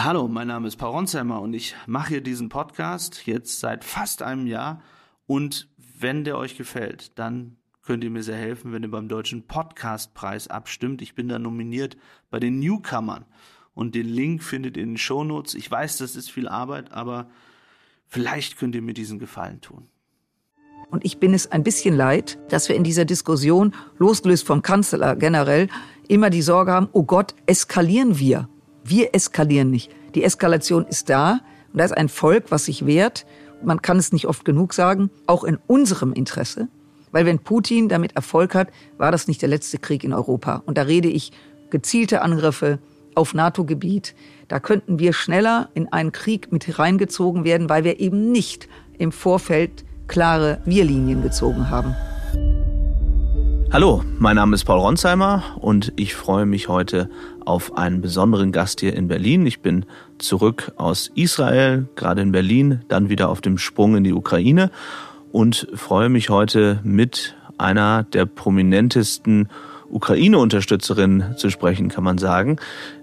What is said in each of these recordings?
Hallo, mein Name ist Paul Ronsheimer und ich mache hier diesen Podcast jetzt seit fast einem Jahr. Und wenn der euch gefällt, dann könnt ihr mir sehr helfen, wenn ihr beim Deutschen Podcastpreis abstimmt. Ich bin da nominiert bei den Newcomern. Und den Link findet ihr in den Shownotes. Ich weiß, das ist viel Arbeit, aber vielleicht könnt ihr mir diesen Gefallen tun. Und ich bin es ein bisschen leid, dass wir in dieser Diskussion, losgelöst vom Kanzler generell, immer die Sorge haben, oh Gott, eskalieren wir. Wir eskalieren nicht. Die Eskalation ist da und da ist ein Volk, was sich wehrt. Man kann es nicht oft genug sagen, auch in unserem Interesse. Weil wenn Putin damit Erfolg hat, war das nicht der letzte Krieg in Europa. Und da rede ich gezielte Angriffe auf NATO-Gebiet. Da könnten wir schneller in einen Krieg mit reingezogen werden, weil wir eben nicht im Vorfeld klare Wir-Linien gezogen haben. Hallo, mein Name ist Paul Ronsheimer und ich freue mich heute auf einen besonderen Gast hier in Berlin. Ich bin zurück aus Israel, gerade in Berlin, dann wieder auf dem Sprung in die Ukraine und freue mich heute mit einer der prominentesten Ukraine-Unterstützerinnen zu sprechen, kann man sagen.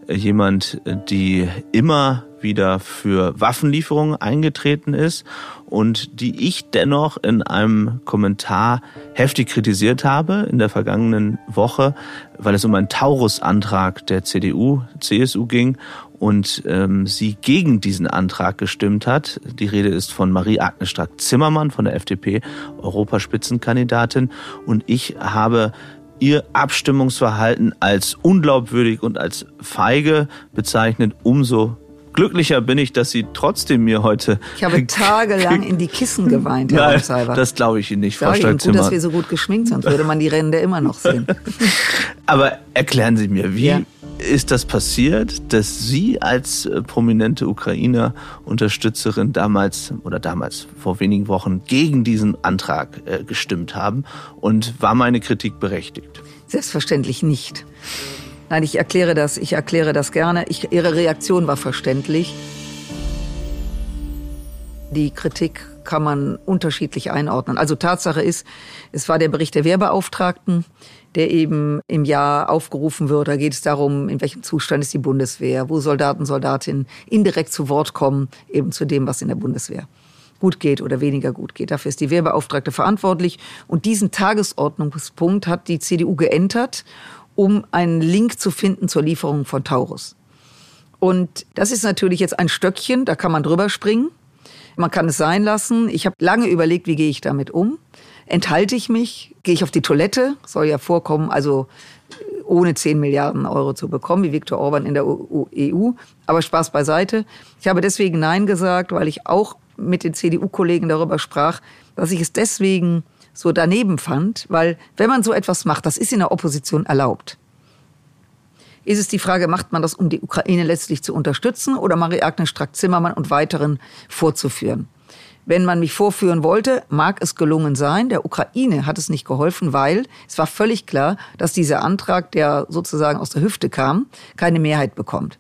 Jemand, die immer wieder für Waffenlieferungen eingetreten ist und die ich dennoch in einem Kommentar heftig kritisiert habe in der vergangenen Woche, weil es um einen Taurus-Antrag der CDU, CSU ging und ähm, sie gegen diesen Antrag gestimmt hat. Die Rede ist von Marie-Agnes Strack-Zimmermann von der FDP, Europaspitzenkandidatin. Und ich habe ihr Abstimmungsverhalten als unglaubwürdig und als feige bezeichnet. Umso glücklicher bin ich, dass Sie trotzdem mir heute. Ich habe tagelang in die Kissen geweint, Herr Nein. Das glaube ich Ihnen nicht, Frau Ihnen gut, dass wir so gut geschminkt sind, würde man die Ränder immer noch sehen. Aber erklären Sie mir, wie ja. ist das passiert, dass Sie als äh, prominente Ukrainer-Unterstützerin damals oder damals vor wenigen Wochen gegen diesen Antrag äh, gestimmt haben? Und war meine Kritik berechtigt? Selbstverständlich nicht. Nein, ich erkläre das, ich erkläre das gerne. Ich, ihre Reaktion war verständlich. Die Kritik kann man unterschiedlich einordnen. Also Tatsache ist, es war der Bericht der Wehrbeauftragten, der eben im Jahr aufgerufen wird. Da geht es darum, in welchem Zustand ist die Bundeswehr, wo Soldaten, Soldatinnen indirekt zu Wort kommen, eben zu dem, was in der Bundeswehr gut geht oder weniger gut geht. Dafür ist die Wehrbeauftragte verantwortlich. Und diesen Tagesordnungspunkt hat die CDU geändert um einen Link zu finden zur Lieferung von Taurus. Und das ist natürlich jetzt ein Stöckchen, da kann man drüber springen. Man kann es sein lassen. Ich habe lange überlegt, wie gehe ich damit um. Enthalte ich mich? Gehe ich auf die Toilette? Soll ja vorkommen, also ohne 10 Milliarden Euro zu bekommen, wie Viktor Orban in der EU. E Aber Spaß beiseite. Ich habe deswegen Nein gesagt, weil ich auch mit den CDU-Kollegen darüber sprach, dass ich es deswegen so daneben fand, weil wenn man so etwas macht, das ist in der Opposition erlaubt. Ist es die Frage, macht man das, um die Ukraine letztlich zu unterstützen oder Marie-Agnes Strack-Zimmermann und weiteren vorzuführen? Wenn man mich vorführen wollte, mag es gelungen sein. Der Ukraine hat es nicht geholfen, weil es war völlig klar, dass dieser Antrag, der sozusagen aus der Hüfte kam, keine Mehrheit bekommt.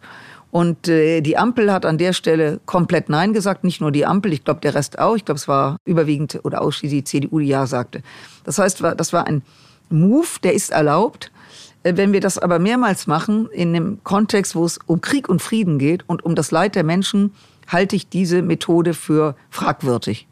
Und äh, die Ampel hat an der Stelle komplett Nein gesagt. Nicht nur die Ampel, ich glaube der Rest auch. Ich glaube, es war überwiegend oder ausschließlich die CDU, die Ja sagte. Das heißt, das war ein Move, der ist erlaubt. Äh, wenn wir das aber mehrmals machen, in einem Kontext, wo es um Krieg und Frieden geht und um das Leid der Menschen, halte ich diese Methode für fragwürdig.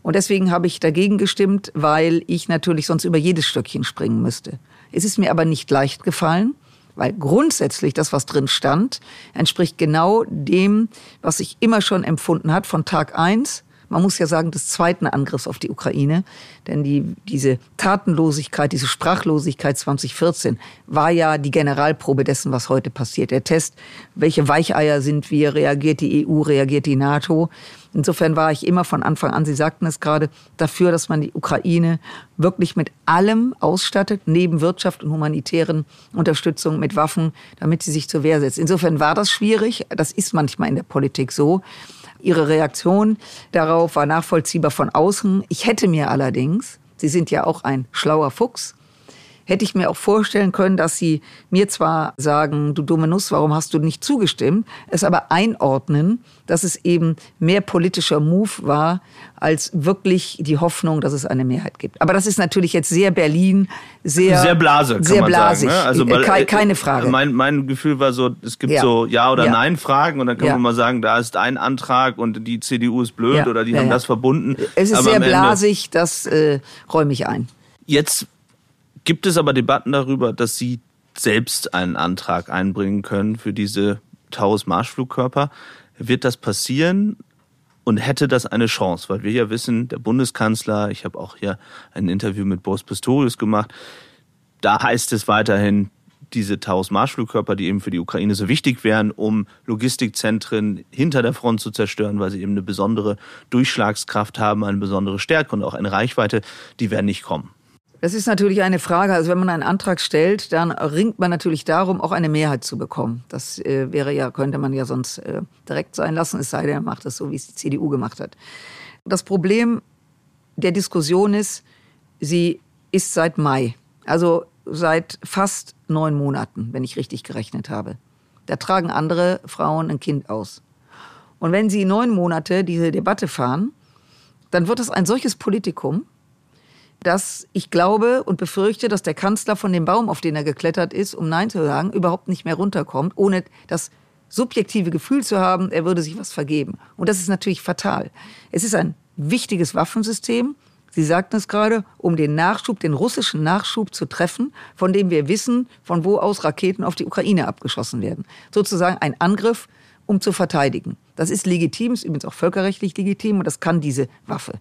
Und deswegen habe ich dagegen gestimmt, weil ich natürlich sonst über jedes Stöckchen springen müsste. Es ist mir aber nicht leicht gefallen. Weil grundsätzlich das, was drin stand, entspricht genau dem, was ich immer schon empfunden hat von Tag eins man muss ja sagen, des zweiten Angriffs auf die Ukraine. Denn die, diese Tatenlosigkeit, diese Sprachlosigkeit 2014 war ja die Generalprobe dessen, was heute passiert. Der Test, welche Weicheier sind wir, reagiert die EU, reagiert die NATO. Insofern war ich immer von Anfang an, Sie sagten es gerade, dafür, dass man die Ukraine wirklich mit allem ausstattet, neben Wirtschaft und humanitären Unterstützung mit Waffen, damit sie sich zur Wehr setzt. Insofern war das schwierig. Das ist manchmal in der Politik so. Ihre Reaktion darauf war nachvollziehbar von außen. Ich hätte mir allerdings, Sie sind ja auch ein schlauer Fuchs, hätte ich mir auch vorstellen können, dass sie mir zwar sagen, du dumme Nuss, warum hast du nicht zugestimmt, es aber einordnen, dass es eben mehr politischer Move war, als wirklich die Hoffnung, dass es eine Mehrheit gibt. Aber das ist natürlich jetzt sehr Berlin, sehr sehr blase, kann sehr man blasig. sagen. Ne? Also weil, Ke keine Frage. Mein, mein Gefühl war so, es gibt Ja. so Ja oder Ja. Nein Fragen und dann kann Ja. man mal sagen, da ist ein Antrag und die CDU ist blöd oder die haben das verbunden. es ist Aber sehr blasig, das äh, räume ich ein. Jetzt gibt es aber Debatten darüber, dass Sie selbst einen Antrag einbringen können für diese Taurus-Marschflugkörper. Wird das passieren? Und hätte das eine Chance? Weil wir ja wissen, der Bundeskanzler, ich habe auch hier ein Interview mit Boris Pistorius gemacht, da heißt es weiterhin, diese Taurus-Marschflugkörper, die eben für die Ukraine so wichtig wären, um Logistikzentren hinter der Front zu zerstören, weil sie eben eine besondere Durchschlagskraft haben, eine besondere Stärke und auch eine Reichweite, die werden nicht kommen. Das ist natürlich eine Frage. Also wenn man einen Antrag stellt, dann ringt man natürlich darum, auch eine Mehrheit zu bekommen. Das äh, wäre ja, könnte man ja sonst äh, direkt sein lassen, es sei denn, er macht das so, wie es die CDU gemacht hat. Das Problem der Diskussion ist, sie ist seit Mai, also seit fast neun Monaten, wenn ich richtig gerechnet habe. Da tragen andere Frauen ein Kind aus. Und wenn sie neun Monate diese Debatte fahren, dann wird es ein solches Politikum, dass ich glaube und befürchte, dass der Kanzler von dem Baum, auf den er geklettert ist, um Nein zu sagen, überhaupt nicht mehr runterkommt, ohne das subjektive Gefühl zu haben, er würde sich was vergeben. Und das ist natürlich fatal. Es ist ein wichtiges Waffensystem. Sie sagten es gerade, um den Nachschub, den russischen Nachschub zu treffen, von dem wir wissen, von wo aus Raketen auf die Ukraine abgeschossen werden. Sozusagen ein Angriff, um zu verteidigen. Das ist legitim, ist übrigens auch völkerrechtlich legitim und das kann diese Waffe.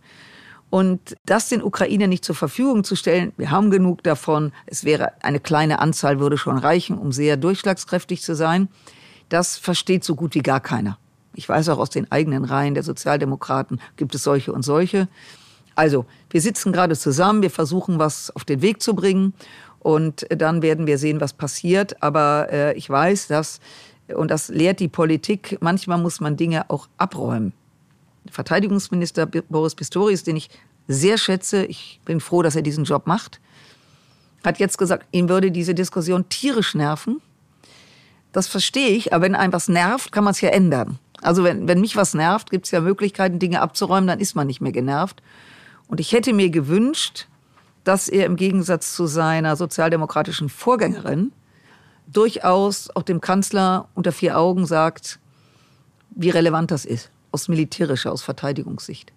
Und das den Ukrainern nicht zur Verfügung zu stellen, wir haben genug davon, es wäre eine kleine Anzahl würde schon reichen, um sehr durchschlagskräftig zu sein, das versteht so gut wie gar keiner. Ich weiß auch aus den eigenen Reihen der Sozialdemokraten gibt es solche und solche. Also, wir sitzen gerade zusammen, wir versuchen was auf den Weg zu bringen und dann werden wir sehen, was passiert. Aber äh, ich weiß, dass, und das lehrt die Politik, manchmal muss man Dinge auch abräumen. Verteidigungsminister Boris Pistorius, den ich sehr schätze, ich bin froh, dass er diesen Job macht, hat jetzt gesagt, ihn würde diese Diskussion tierisch nerven. Das verstehe ich, aber wenn einem was nervt, kann man es ja ändern. Also wenn, wenn mich was nervt, gibt es ja Möglichkeiten, Dinge abzuräumen, dann ist man nicht mehr genervt. Und ich hätte mir gewünscht, dass er im Gegensatz zu seiner sozialdemokratischen Vorgängerin durchaus auch dem Kanzler unter vier Augen sagt, wie relevant das ist, aus militärischer, aus Verteidigungssicht.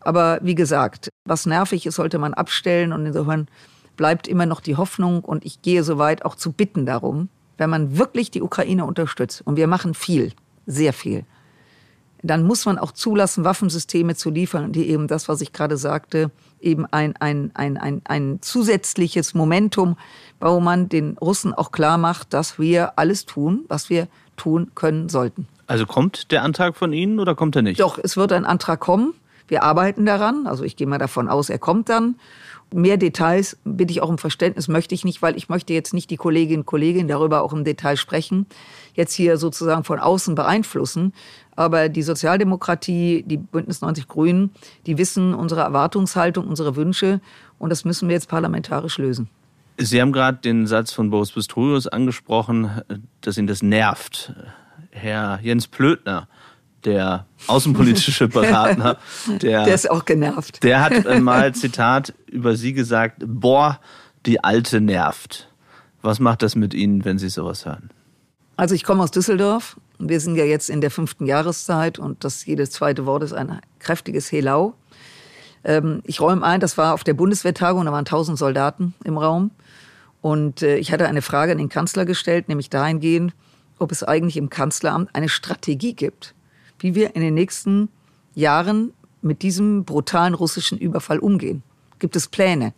Aber wie gesagt, was nervig ist, sollte man abstellen und insofern bleibt immer noch die Hoffnung und ich gehe so weit auch zu bitten darum, wenn man wirklich die Ukraine unterstützt und wir machen viel, sehr viel, dann muss man auch zulassen, Waffensysteme zu liefern, die eben das, was ich gerade sagte, eben ein, ein, ein, ein, ein zusätzliches Momentum, wo man den Russen auch klar macht, dass wir alles tun, was wir tun können sollten. Also kommt der Antrag von Ihnen oder kommt er nicht? Doch, es wird ein Antrag kommen. Wir arbeiten daran. Also ich gehe mal davon aus, er kommt dann. Mehr Details bitte ich auch um Verständnis, möchte ich nicht, weil ich möchte jetzt nicht die Kolleginnen und Kollegen darüber auch im Detail sprechen, jetzt hier sozusagen von außen beeinflussen. Aber die Sozialdemokratie, die Bündnis 90 Grünen, die wissen unsere Erwartungshaltung, unsere Wünsche und das müssen wir jetzt parlamentarisch lösen. Sie haben gerade den Satz von Boris Pistorius angesprochen, dass ihn das nervt. Herr Jens Plötner, der außenpolitische Berater, der, Der ist auch genervt. der hat mal, Zitat, über Sie gesagt, boah, die Alte nervt. Was macht das mit Ihnen, wenn Sie sowas hören? Also ich komme aus Düsseldorf. Wir sind ja jetzt in der fünften Jahreszeit und das jedes zweite Wort ist ein kräftiges Helau. Ähm, ich räume ein, das war auf der Bundeswehrtagung, da waren tausend Soldaten im Raum. Und äh, ich hatte eine Frage an den Kanzler gestellt, nämlich dahingehend, ob es eigentlich im Kanzleramt eine Strategie gibt, wie wir in den nächsten Jahren mit diesem brutalen russischen Überfall umgehen. Gibt es Pläne?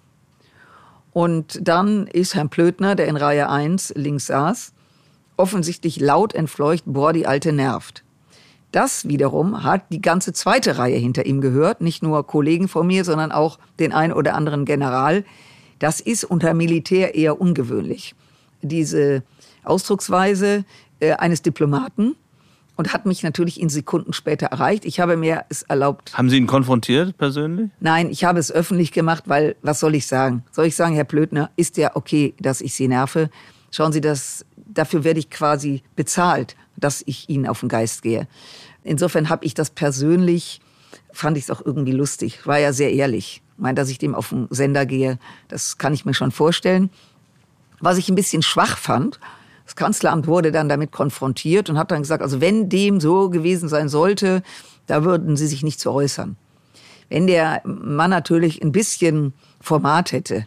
Und dann ist Herrn Plötner, der in Reihe 1 links saß, offensichtlich laut entfleucht, boah, die Alte nervt. Das wiederum hat die ganze zweite Reihe hinter ihm gehört, nicht nur Kollegen von mir, sondern auch den ein oder anderen General. Das ist unter Militär eher ungewöhnlich. Diese Ausdrucksweise äh, eines Diplomaten. und hat mich natürlich in Sekunden später erreicht. Ich habe mir es erlaubt. Haben Sie ihn konfrontiert persönlich? Nein, ich habe es öffentlich gemacht, weil, was soll ich sagen? Soll ich sagen, Herr Plötner, ist ja okay, dass ich Sie nerve? Schauen Sie, das, dafür werde ich quasi bezahlt, dass ich Ihnen auf den Geist gehe. Insofern habe ich das persönlich, fand ich es auch irgendwie lustig, war ja sehr ehrlich. Ich meine, dass ich dem auf den Sender gehe, das kann ich mir schon vorstellen. Was ich ein bisschen schwach fand, das Kanzleramt wurde dann damit konfrontiert und hat dann gesagt, also wenn dem so gewesen sein sollte, da würden sie sich nicht zu äußern. Wenn der Mann natürlich ein bisschen Format hätte,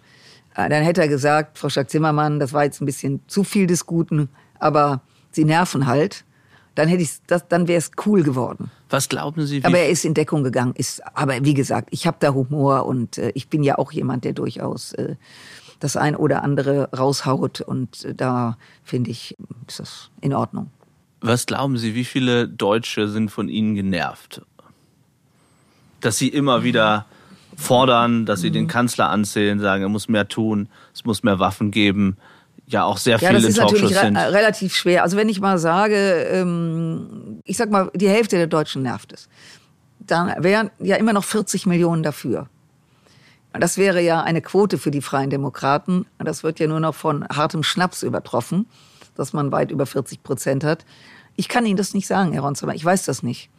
äh, dann hätte er gesagt, Frau Stark-Zimmermann, das war jetzt ein bisschen zu viel des Guten, aber Sie nerven halt. Dann hätte ich das, dann wäre es cool geworden. Was glauben Sie? aber er ist in Deckung gegangen. Ist, aber wie gesagt, ich habe da Humor und äh, ich bin ja auch jemand, der durchaus äh, das ein oder andere raushaut. Und da finde ich, ist das in Ordnung. Was glauben Sie, wie viele Deutsche sind von Ihnen genervt? Dass Sie immer wieder fordern, dass Sie den Kanzler anzählen, sagen, er muss mehr tun, es muss mehr Waffen geben. Ja, auch sehr viele ja, das ist natürlich re relativ schwer. Also wenn ich mal sage, ähm, ich sag mal, die Hälfte der Deutschen nervt es, dann wären ja immer noch 40 Millionen dafür. Das wäre ja eine Quote für die Freien Demokraten. Das wird ja nur noch von hartem Schnaps übertroffen, dass man weit über 40 Prozent hat. Ich kann Ihnen das nicht sagen, Herr Ronzimmer. Ich weiß das nicht.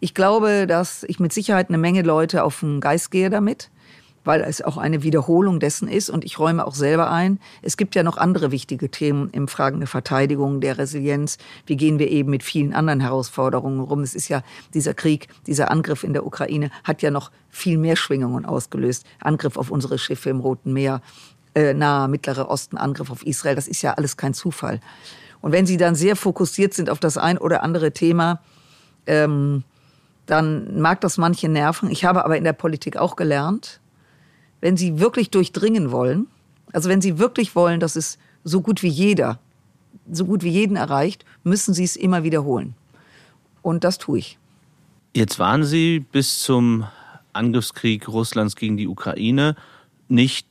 Ich glaube, dass ich mit Sicherheit eine Menge Leute auf den Geist gehe damit weil es auch eine Wiederholung dessen ist. Und ich räume auch selber ein, es gibt ja noch andere wichtige Themen im Fragen der Verteidigung, der Resilienz. Wie gehen wir eben mit vielen anderen Herausforderungen rum? Es ist ja dieser Krieg, dieser Angriff in der Ukraine hat ja noch viel mehr Schwingungen ausgelöst. Angriff auf unsere Schiffe im Roten Meer, äh, nahe Mittlerer Osten, Angriff auf Israel. Das ist ja alles kein Zufall. Und wenn Sie dann sehr fokussiert sind auf das ein oder andere Thema, ähm, dann mag das manche nerven. Ich habe aber in der Politik auch gelernt, wenn Sie wirklich durchdringen wollen, also wenn Sie wirklich wollen, dass es so gut wie jeder, so gut wie jeden erreicht, müssen Sie es immer wiederholen. Und das tue ich. Jetzt waren Sie bis zum Angriffskrieg Russlands gegen die Ukraine nicht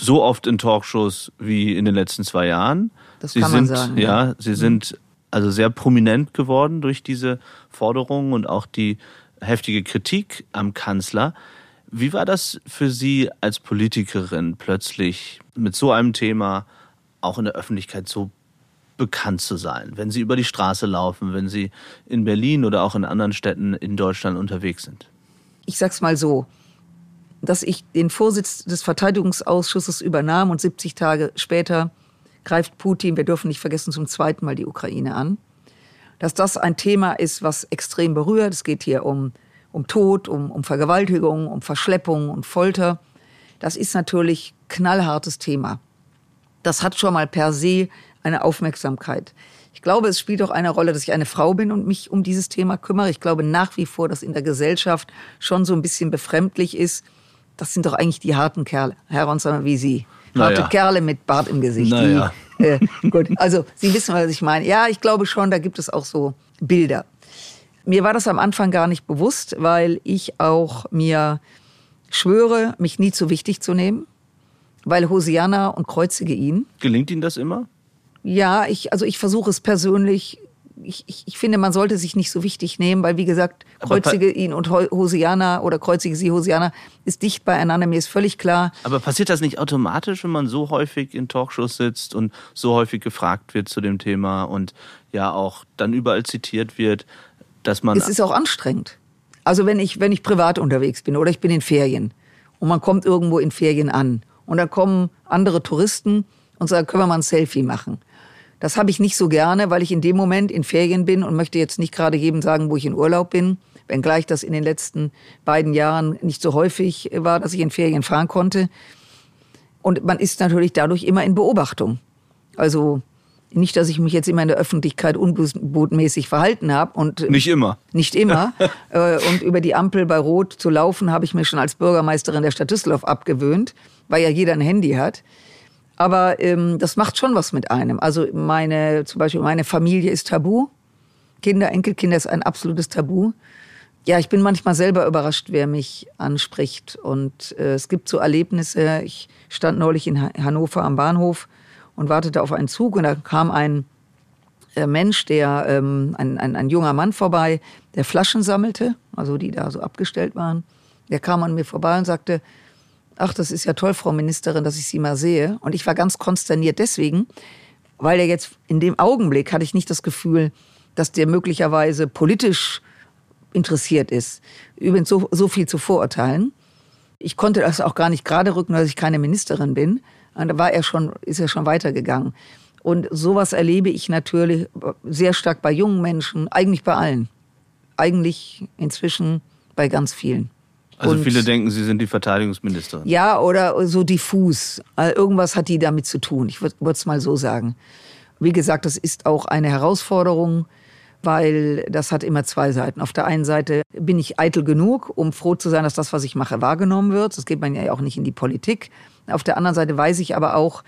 so oft in Talkshows wie in den letzten zwei Jahren. Das Sie kann sind, man sagen. Ja, Sie sind also sehr prominent geworden durch diese Forderungen und auch die heftige Kritik am Kanzler. Wie war das für Sie als Politikerin plötzlich mit so einem Thema auch in der Öffentlichkeit so bekannt zu sein, wenn Sie über die Straße laufen, wenn Sie in Berlin oder auch in anderen Städten in Deutschland unterwegs sind? Ich sag's mal so, dass ich den Vorsitz des Verteidigungsausschusses übernahm und 70 Tage später greift Putin, wir dürfen nicht vergessen, zum zweiten Mal die Ukraine an. Dass das ein Thema ist, was extrem berührt. Es geht hier um um Tod, um, um Vergewaltigung, um Verschleppung und Folter. Das ist natürlich knallhartes Thema. Das hat schon mal per se eine Aufmerksamkeit. Ich glaube, es spielt auch eine Rolle, dass ich eine Frau bin und mich um dieses Thema kümmere. Ich glaube nach wie vor, dass in der Gesellschaft schon so ein bisschen befremdlich ist. Das sind doch eigentlich die harten Kerle, Herr Ronsheimer, wie Sie. Harte naja. Kerle mit Bart im Gesicht. Die, äh, gut, also Sie wissen, was ich meine. Ja, ich glaube schon, da gibt es auch so Bilder. Mir war das am Anfang gar nicht bewusst, weil ich auch mir schwöre, mich nie zu wichtig zu nehmen, weil Hosianna und kreuzige ihn. Gelingt Ihnen das immer? Ja, ich, also ich versuche es persönlich. Ich, ich, ich finde, man sollte sich nicht so wichtig nehmen, weil wie gesagt, kreuzige ihn und Hosianna oder kreuzige sie Hosianna ist dicht beieinander. Mir ist völlig klar. Aber passiert das nicht automatisch, wenn man so häufig in Talkshows sitzt und so häufig gefragt wird zu dem Thema und ja auch dann überall zitiert wird? Dass man. Es ist auch anstrengend. Also wenn ich, wenn ich privat unterwegs bin oder ich bin in Ferien und man kommt irgendwo in Ferien an und dann kommen andere Touristen und sagen, können wir mal ein Selfie machen. Das habe ich nicht so gerne, weil ich in dem Moment in Ferien bin und möchte jetzt nicht gerade jedem sagen, wo ich in Urlaub bin, wenngleich das in den letzten beiden Jahren nicht so häufig war, dass ich in Ferien fahren konnte. Und man ist natürlich dadurch immer in Beobachtung. Also nicht, dass ich mich jetzt immer in der Öffentlichkeit unbotmäßig verhalten habe und nicht immer, nicht immer. Äh, und über die Ampel bei Rot zu laufen, habe ich mir schon als Bürgermeisterin der Stadt Düsseldorf abgewöhnt, weil ja jeder ein Handy hat. Aber ähm, das macht schon was mit einem. Also meine, zum Beispiel meine Familie ist tabu. Kinder, Enkelkinder ist ein absolutes Tabu. Ja, ich bin manchmal selber überrascht, wer mich anspricht. Und äh, es gibt so Erlebnisse. Ich stand neulich in Hannover am Bahnhof und wartete auf einen Zug und da kam ein äh, Mensch, der ähm, ein, ein, ein junger Mann vorbei, der Flaschen sammelte, also die da so abgestellt waren. Der kam an mir vorbei und sagte, ach, das ist ja toll, Frau Ministerin, dass ich Sie mal sehe. Und ich war ganz konsterniert deswegen, weil er jetzt in dem Augenblick hatte ich nicht das Gefühl, dass der möglicherweise politisch interessiert ist, übrigens so, so viel zu verurteilen. Ich konnte das auch gar nicht gerade rücken, dass ich keine Ministerin bin. Und da war er schon, ist er schon weitergegangen. Und sowas erlebe ich natürlich sehr stark bei jungen Menschen, eigentlich bei allen. Eigentlich inzwischen bei ganz vielen. Also und viele denken, Sie sind die Verteidigungsministerin. Ja, oder so diffus. Irgendwas hat die damit zu tun. Ich würde es mal so sagen. Wie gesagt, das ist auch eine Herausforderung, weil das hat immer zwei Seiten. Auf der einen Seite bin ich eitel genug, um froh zu sein, dass das, was ich mache, wahrgenommen wird. Das geht man ja auch nicht in die Politik. Auf der anderen Seite weiß ich aber auch,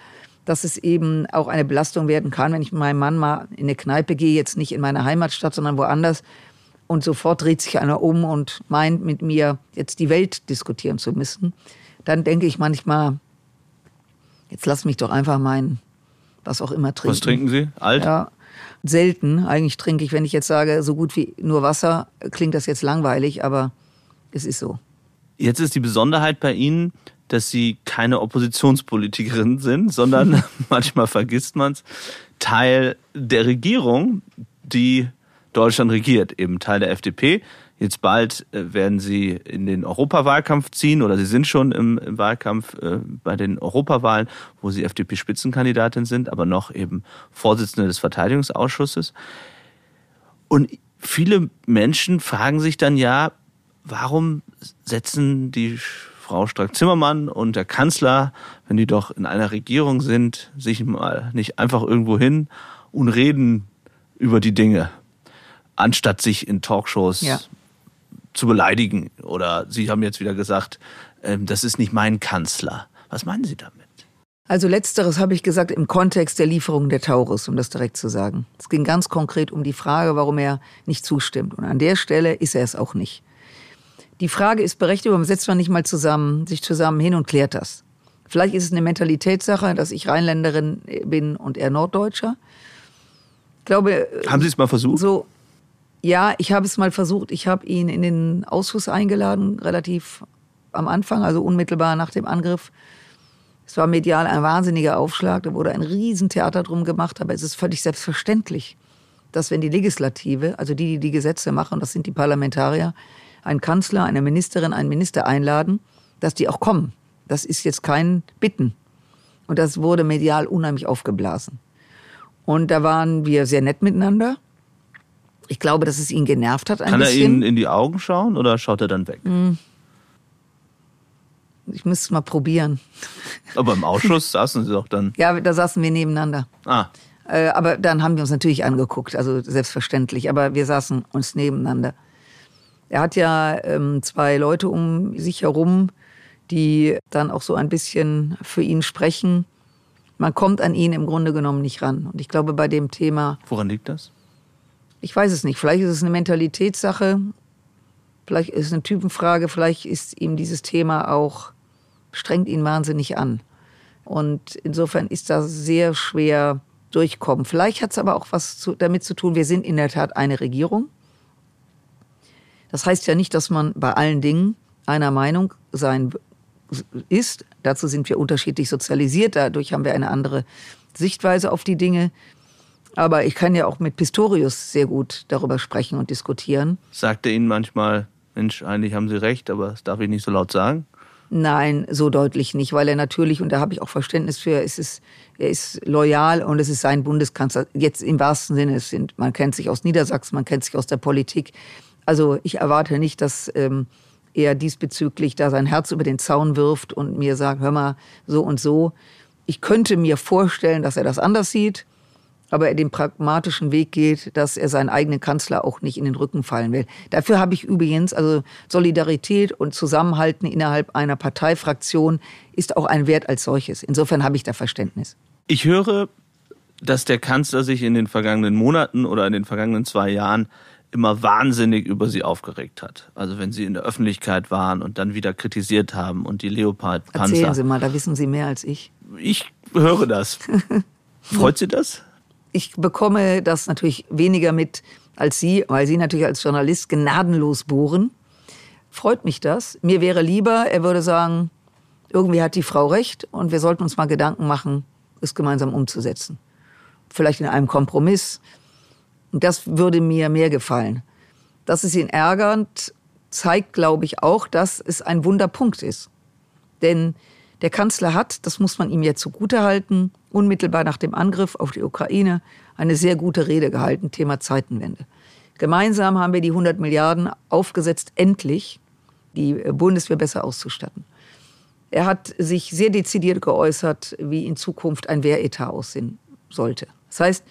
dass es eben auch eine Belastung werden kann, wenn ich mit meinem Mann mal in eine Kneipe gehe, jetzt nicht in meine Heimatstadt, sondern woanders, und sofort dreht sich einer um und meint mit mir jetzt die Welt diskutieren zu müssen, dann denke ich manchmal, jetzt lass mich doch einfach mein, was auch immer trinken. Was trinken Sie? Alt? Ja, selten. Eigentlich trinke ich, wenn ich jetzt sage, so gut wie nur Wasser, klingt das jetzt langweilig, aber es ist so. Jetzt ist die Besonderheit bei Ihnen, dass Sie keine Oppositionspolitikerin sind, sondern manchmal vergisst man es, Teil der Regierung, die Deutschland regiert, eben Teil der FDP. Jetzt bald äh, werden sie in den Europawahlkampf ziehen oder sie sind schon im, im Wahlkampf äh, bei den Europawahlen, wo sie FDP-Spitzenkandidatin sind, aber noch eben Vorsitzende des Verteidigungsausschusses. Und viele Menschen fragen sich dann ja, warum setzen die Frau Strack-Zimmermann und der Kanzler, wenn die doch in einer Regierung sind, sich mal nicht einfach irgendwo hin und reden über die Dinge anstatt sich in Talkshows ja. zu beleidigen. Oder Sie haben jetzt wieder gesagt, ähm, das ist nicht mein Kanzler. Was meinen Sie damit? Also letzteres habe ich gesagt im Kontext der Lieferung der Taurus, um das direkt zu sagen. Es ging ganz konkret um die Frage, warum er nicht zustimmt. Und an der Stelle ist er es auch nicht. Die Frage ist berechtigt, warum setzt man nicht mal zusammen, sich zusammen hin und klärt das? Vielleicht ist es eine Mentalitätssache, dass ich Rheinländerin bin und er Norddeutscher. Ich glaube. Haben Sie es mal versucht? So, ja, ich habe es mal versucht. Ich habe ihn in den Ausschuss eingeladen, relativ am Anfang, also unmittelbar nach dem Angriff. Es war medial ein wahnsinniger Aufschlag, da wurde ein Riesentheater drum gemacht, aber es ist völlig selbstverständlich, dass wenn die Legislative, also die, die die Gesetze machen, das sind die Parlamentarier, einen Kanzler, eine Ministerin, einen Minister einladen, dass die auch kommen. Das ist jetzt kein Bitten. Und das wurde medial unheimlich aufgeblasen. Und da waren wir sehr nett miteinander. Ich glaube, dass es ihn genervt hat ein Kann bisschen. er Ihnen in die Augen schauen oder schaut er dann weg? Hm. Ich müsste es mal probieren. Aber im Ausschuss saßen Sie doch dann. Ja, da saßen wir nebeneinander. Ah. Äh, aber dann haben wir uns natürlich angeguckt, also selbstverständlich. Aber wir saßen uns nebeneinander. Er hat ja ähm, zwei Leute um sich herum, die dann auch so ein bisschen für ihn sprechen. Man kommt an ihn im Grunde genommen nicht ran. Und ich glaube, bei dem Thema. Woran liegt das? Ich weiß es nicht. Vielleicht ist es eine Mentalitätssache. Vielleicht ist es eine Typenfrage. Vielleicht ist ihm dieses Thema auch, strengt ihn wahnsinnig an. Und insofern ist das sehr schwer durchkommen. Vielleicht hat es aber auch was zu, damit zu tun, wir sind in der Tat eine Regierung. Das heißt ja nicht, dass man bei allen Dingen einer Meinung sein ist. Dazu sind wir unterschiedlich sozialisiert. Dadurch haben wir eine andere Sichtweise auf die Dinge. Aber ich kann ja auch mit Pistorius sehr gut darüber sprechen und diskutieren. Sagt er Ihnen manchmal, Mensch, eigentlich haben Sie recht, aber das darf ich nicht so laut sagen? Nein, so deutlich nicht, weil er natürlich, und da habe ich auch Verständnis für, es ist, er ist loyal und es ist sein Bundeskanzler. Jetzt im wahrsten Sinne, es sind, man kennt sich aus Niedersachsen, man kennt sich aus der Politik. Also ich erwarte nicht, dass ähm, er diesbezüglich da sein Herz über den Zaun wirft und mir sagt, hör mal, so und so. Ich könnte mir vorstellen, dass er das anders sieht aber er den pragmatischen Weg geht, dass er seinen eigenen Kanzler auch nicht in den Rücken fallen will. Dafür habe ich übrigens, also Solidarität und Zusammenhalten innerhalb einer Parteifraktion ist auch ein Wert als solches. Insofern habe ich da Verständnis. Ich höre, dass der Kanzler sich in den vergangenen Monaten oder in den vergangenen zwei Jahren immer wahnsinnig über sie aufgeregt hat. Also wenn sie in der Öffentlichkeit waren und dann wieder kritisiert haben und die Leopard-Panzer. Erzählen Sie mal, da wissen Sie mehr als ich. Ich höre das. Freut Sie das? Ich bekomme das natürlich weniger mit als Sie, weil Sie natürlich als Journalist gnadenlos bohren. Freut mich das. Mir wäre lieber, er würde sagen, irgendwie hat die Frau recht und wir sollten uns mal Gedanken machen, es gemeinsam umzusetzen. Vielleicht in einem Kompromiss. Das würde mir mehr gefallen. Das ist ihn ärgernd, zeigt, glaube ich, auch, dass es ein Wunderpunkt ist. Denn der Kanzler hat, das muss man ihm jetzt zugutehalten, unmittelbar nach dem Angriff auf die Ukraine eine sehr gute Rede gehalten, Thema Zeitenwende. Gemeinsam haben wir die 100 Milliarden aufgesetzt, endlich die Bundeswehr besser auszustatten. Er hat sich sehr dezidiert geäußert, wie in Zukunft ein Wehretat aussehen sollte. Das heißt,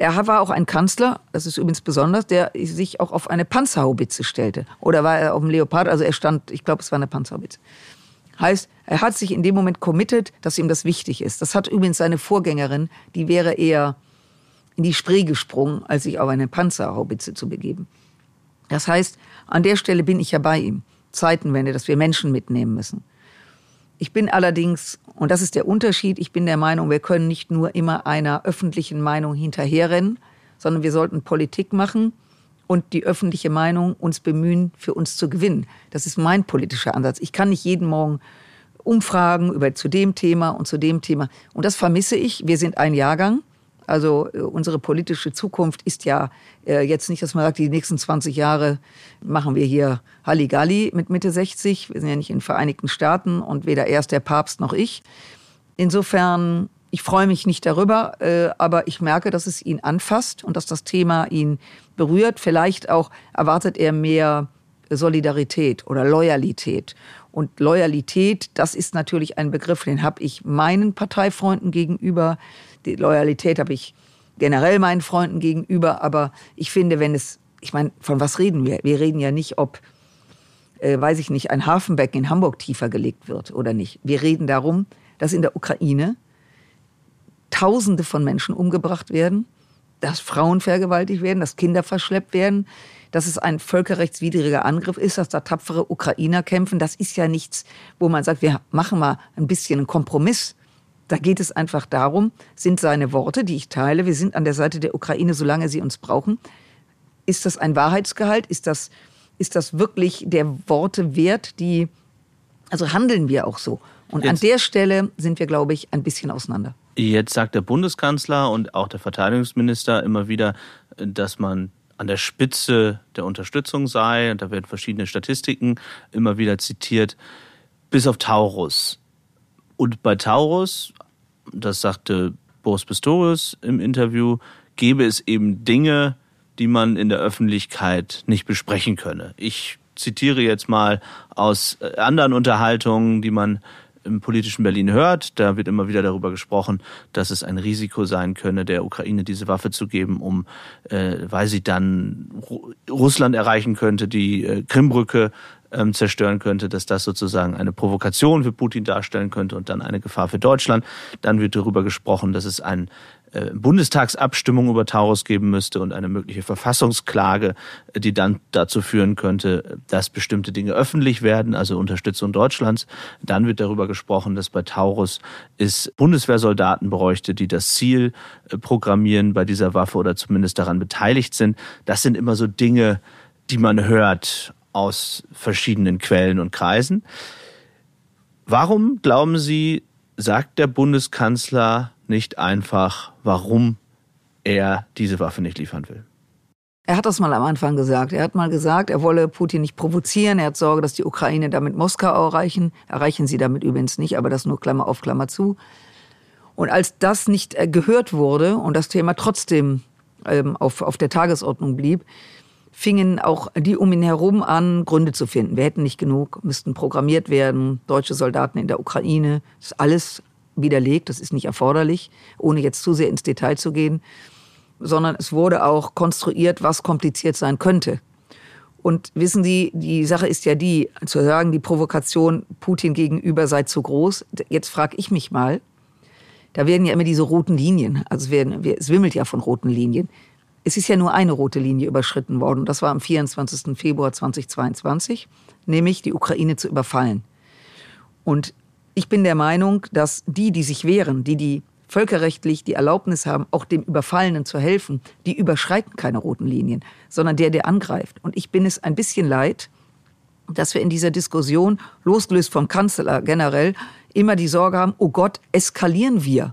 er war auch ein Kanzler, das ist übrigens besonders, der sich auch auf eine Panzerhaubitze stellte. Oder war er auf dem Leopard? Also er stand, ich glaube, es war eine Panzerhaubitze. Heißt, er hat sich in dem Moment committed, dass ihm das wichtig ist. Das hat übrigens seine Vorgängerin, die wäre eher in die Spree gesprungen, als sich auf eine Panzerhaubitze zu begeben. Das heißt, an der Stelle bin ich ja bei ihm. Zeitenwende, dass wir Menschen mitnehmen müssen. Ich bin allerdings, und das ist der Unterschied, ich bin der Meinung, wir können nicht nur immer einer öffentlichen Meinung hinterherrennen, sondern wir sollten Politik machen und die öffentliche Meinung uns bemühen, für uns zu gewinnen. Das ist mein politischer Ansatz. Ich kann nicht jeden Morgen umfragen über zu dem Thema und zu dem Thema. Und das vermisse ich. Wir sind ein Jahrgang. Also äh, unsere politische Zukunft ist ja äh, jetzt nicht, dass man sagt, die nächsten 20 Jahre machen wir hier Halligalli mit Mitte 60. Wir sind ja nicht in den Vereinigten Staaten und weder erst der Papst noch ich. Insofern, ich freue mich nicht darüber, äh, aber ich merke, dass es ihn anfasst und dass das Thema ihn berührt. Vielleicht auch erwartet er mehr Solidarität oder Loyalität. Und Loyalität, das ist natürlich ein Begriff, den habe ich meinen Parteifreunden gegenüber die Loyalität habe ich generell meinen Freunden gegenüber, aber ich finde, wenn es, ich meine, von was reden wir? Wir reden ja nicht, ob, äh, weiß ich nicht, ein Hafenbecken in Hamburg tiefer gelegt wird oder nicht. Wir reden darum, dass in der Ukraine Tausende von Menschen umgebracht werden, dass Frauen vergewaltigt werden, dass Kinder verschleppt werden, dass es ein völkerrechtswidriger Angriff ist, dass da tapfere Ukrainer kämpfen. Das ist ja nichts, wo man sagt, wir machen mal ein bisschen einen Kompromiss. Da geht es einfach darum, sind seine Worte, die ich teile, wir sind an der Seite der Ukraine, solange sie uns brauchen. Ist das ein Wahrheitsgehalt? Ist das, ist das wirklich der Worte wert, die, also handeln wir auch so? Und Jetzt. an der Stelle sind wir, glaube ich, ein bisschen auseinander. Jetzt sagt der Bundeskanzler und auch der Verteidigungsminister immer wieder, dass man an der Spitze der Unterstützung sei. Und da werden verschiedene Statistiken immer wieder zitiert. Bis auf Taurus. Und bei Taurus, das sagte Boris Pistorius im Interview, gäbe es eben Dinge, die man in der Öffentlichkeit nicht besprechen könne. Ich zitiere jetzt mal aus äh, anderen Unterhaltungen, die man im politischen Berlin hört. Da wird immer wieder darüber gesprochen, dass es ein Risiko sein könne, der Ukraine diese Waffe zu geben, um, äh, weil sie dann Russland erreichen könnte, die äh, Krimbrücke ähm, zerstören könnte, dass das sozusagen eine Provokation für Putin darstellen könnte und dann eine Gefahr für Deutschland. Dann wird darüber gesprochen, dass es eine äh, Bundestagsabstimmung über Taurus geben müsste und eine mögliche Verfassungsklage, die dann dazu führen könnte, dass bestimmte Dinge öffentlich werden, also Unterstützung Deutschlands. Dann wird darüber gesprochen, dass bei Taurus es Bundeswehrsoldaten bräuchte, die das Ziel äh, programmieren bei dieser Waffe oder zumindest daran beteiligt sind. Das sind immer so Dinge, die man hört aus verschiedenen Quellen und Kreisen. Warum glauben Sie, sagt der Bundeskanzler nicht einfach, warum er diese Waffe nicht liefern will? Er hat das mal am Anfang gesagt. Er hat mal gesagt, er wolle Putin nicht provozieren. Er hat Sorge, dass die Ukraine damit Moskau erreichen. Erreichen sie damit übrigens nicht, aber das nur Klammer auf Klammer zu. Und als das nicht äh, gehört wurde und das Thema trotzdem ähm, auf, auf der Tagesordnung blieb, fingen auch die um ihn herum an, Gründe zu finden. Wir hätten nicht genug, müssten programmiert werden, deutsche Soldaten in der Ukraine. Das ist alles widerlegt, das ist nicht erforderlich, ohne jetzt zu sehr ins Detail zu gehen, sondern es wurde auch konstruiert, was kompliziert sein könnte. Und wissen Sie, die Sache ist ja die, zu sagen, die Provokation Putin gegenüber sei zu groß. Jetzt frage ich mich mal, da werden ja immer diese roten Linien, also werden, es wimmelt ja von roten Linien. Es ist ja nur eine rote Linie überschritten worden. Das war am 24. Februar 2022, nämlich die Ukraine zu überfallen. Und ich bin der Meinung, dass die, die sich wehren, die, die völkerrechtlich die Erlaubnis haben, auch dem Überfallenen zu helfen, die überschreiten keine roten Linien, sondern der, der angreift. Und ich bin es ein bisschen leid, dass wir in dieser Diskussion, losgelöst vom Kanzler generell, immer die Sorge haben, oh Gott, eskalieren wir.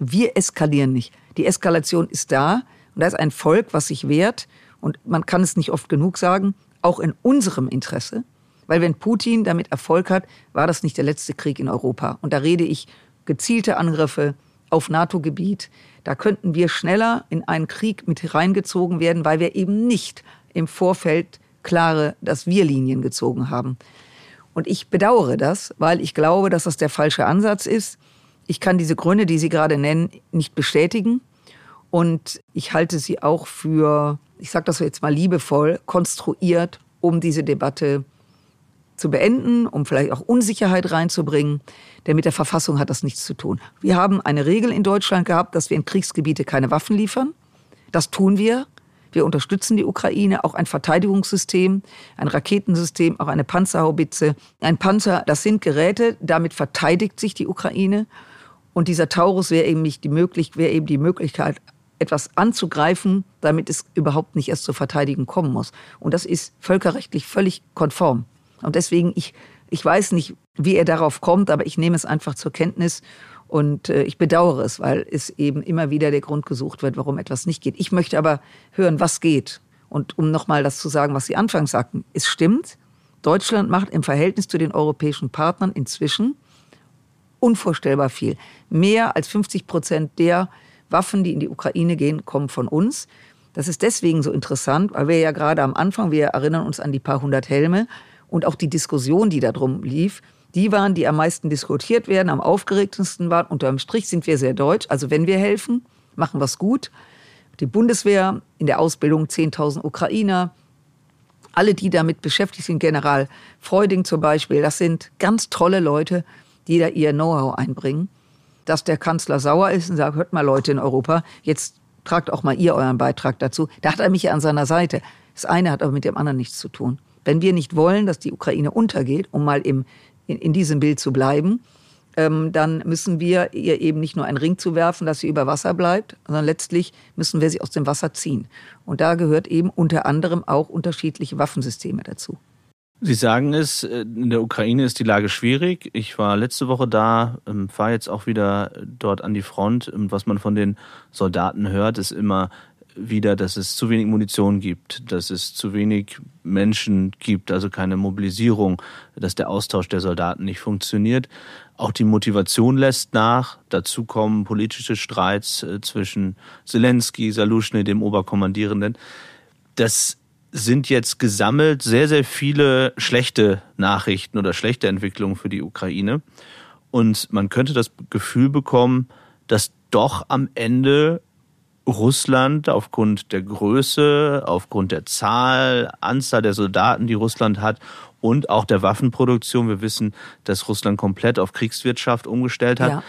Wir eskalieren nicht. Die Eskalation ist da und da ist ein Volk, was sich wehrt und man kann es nicht oft genug sagen, auch in unserem Interesse. Weil wenn Putin damit Erfolg hat, war das nicht der letzte Krieg in Europa. Und da rede ich gezielte Angriffe auf NATO-Gebiet. Da könnten wir schneller in einen Krieg mit reingezogen werden, weil wir eben nicht im Vorfeld klare, dass wir Linien gezogen haben. Und ich bedauere das, weil ich glaube, dass das der falsche Ansatz ist. Ich kann diese Gründe, die Sie gerade nennen, nicht bestätigen. Und ich halte sie auch für, ich sage das jetzt mal liebevoll, konstruiert, um diese Debatte zu beenden, um vielleicht auch Unsicherheit reinzubringen. Denn mit der Verfassung hat das nichts zu tun. Wir haben eine Regel in Deutschland gehabt, dass wir in Kriegsgebiete keine Waffen liefern. Das tun wir. Wir unterstützen die Ukraine, auch ein Verteidigungssystem, ein Raketensystem, auch eine Panzerhaubitze. Ein Panzer, das sind Geräte, damit verteidigt sich die Ukraine. Und dieser Taurus wäre eben nicht eben die Möglichkeit, etwas anzugreifen, damit es überhaupt nicht erst zur Verteidigung kommen muss. Und das ist völkerrechtlich völlig konform. Und deswegen, ich, ich weiß nicht, wie er darauf kommt, aber ich nehme es einfach zur Kenntnis und äh, ich bedauere es, weil es eben immer wieder der Grund gesucht wird, warum etwas nicht geht. Ich möchte aber hören, was geht. Und um nochmal das zu sagen, was Sie anfangs sagten, es stimmt, Deutschland macht im Verhältnis zu den europäischen Partnern inzwischen unvorstellbar viel. Mehr als 50 Prozent der Waffen, die in die Ukraine gehen, kommen von uns. Das ist deswegen so interessant, weil wir ja gerade am Anfang, wir erinnern uns an die paar hundert Helme und auch die Diskussion, die darum lief, die waren, die am meisten diskutiert werden, am aufgeregtesten waren. Unterm Strich sind wir sehr deutsch. Also wenn wir helfen, machen wir es gut. Die Bundeswehr in der Ausbildung 10.000 Ukrainer, alle, die damit beschäftigt sind, General Freuding zum Beispiel, das sind ganz tolle Leute, die da ihr Know-how einbringen. Dass der Kanzler sauer ist und sagt, hört mal Leute in Europa, jetzt tragt auch mal ihr euren Beitrag dazu. Da hat er mich ja an seiner Seite. Das eine hat aber mit dem anderen nichts zu tun. Wenn wir nicht wollen, dass die Ukraine untergeht, um mal im in, in diesem Bild zu bleiben, ähm, dann müssen wir ihr eben nicht nur einen Ring zu werfen, dass sie über Wasser bleibt, sondern letztlich müssen wir sie aus dem Wasser ziehen. Und da gehört eben unter anderem auch unterschiedliche Waffensysteme dazu. Sie sagen es, äh, in der Ukraine ist die Lage schwierig. Ich war letzte Woche da, ähm, fahre jetzt auch wieder dort an die Front. Und was man von den Soldaten hört, ist immer, wieder, dass es zu wenig Munition gibt, dass es zu wenig Menschen gibt, also keine Mobilisierung, dass der Austausch der Soldaten nicht funktioniert. Auch die Motivation lässt nach. Dazu kommen politische Streits äh, zwischen Zelensky, Saluschny, dem Oberkommandierenden. Das sind jetzt gesammelt sehr, sehr viele schlechte Nachrichten oder schlechte Entwicklungen für die Ukraine. Und man könnte das Gefühl bekommen, dass doch am Ende Russland aufgrund der Größe, aufgrund der Zahl, Anzahl der Soldaten, die Russland hat und auch der Waffenproduktion. Wir wissen, dass Russland komplett auf Kriegswirtschaft umgestellt hat. Ja.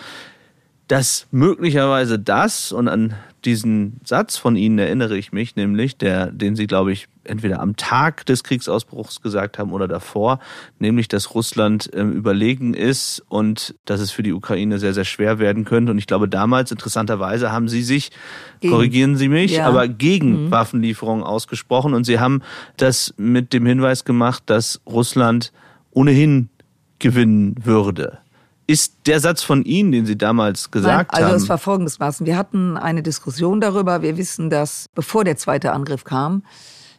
Dass möglicherweise das und an diesen Satz von Ihnen erinnere ich mich, nämlich der, den Sie, glaube ich, entweder am Tag des Kriegsausbruchs gesagt haben oder davor, nämlich, dass Russland ähm, überlegen ist und dass es für die Ukraine sehr, sehr schwer werden könnte. Und ich glaube, damals, interessanterweise, haben Sie sich, gegen. korrigieren Sie mich, ja. aber gegen mhm. Waffenlieferungen ausgesprochen. Und Sie haben das mit dem Hinweis gemacht, dass Russland ohnehin gewinnen würde. Ist der Satz von Ihnen, den Sie damals gesagt Nein, also haben? Also es war folgendermaßen. Wir hatten eine Diskussion darüber. Wir wissen, dass bevor der zweite Angriff kam,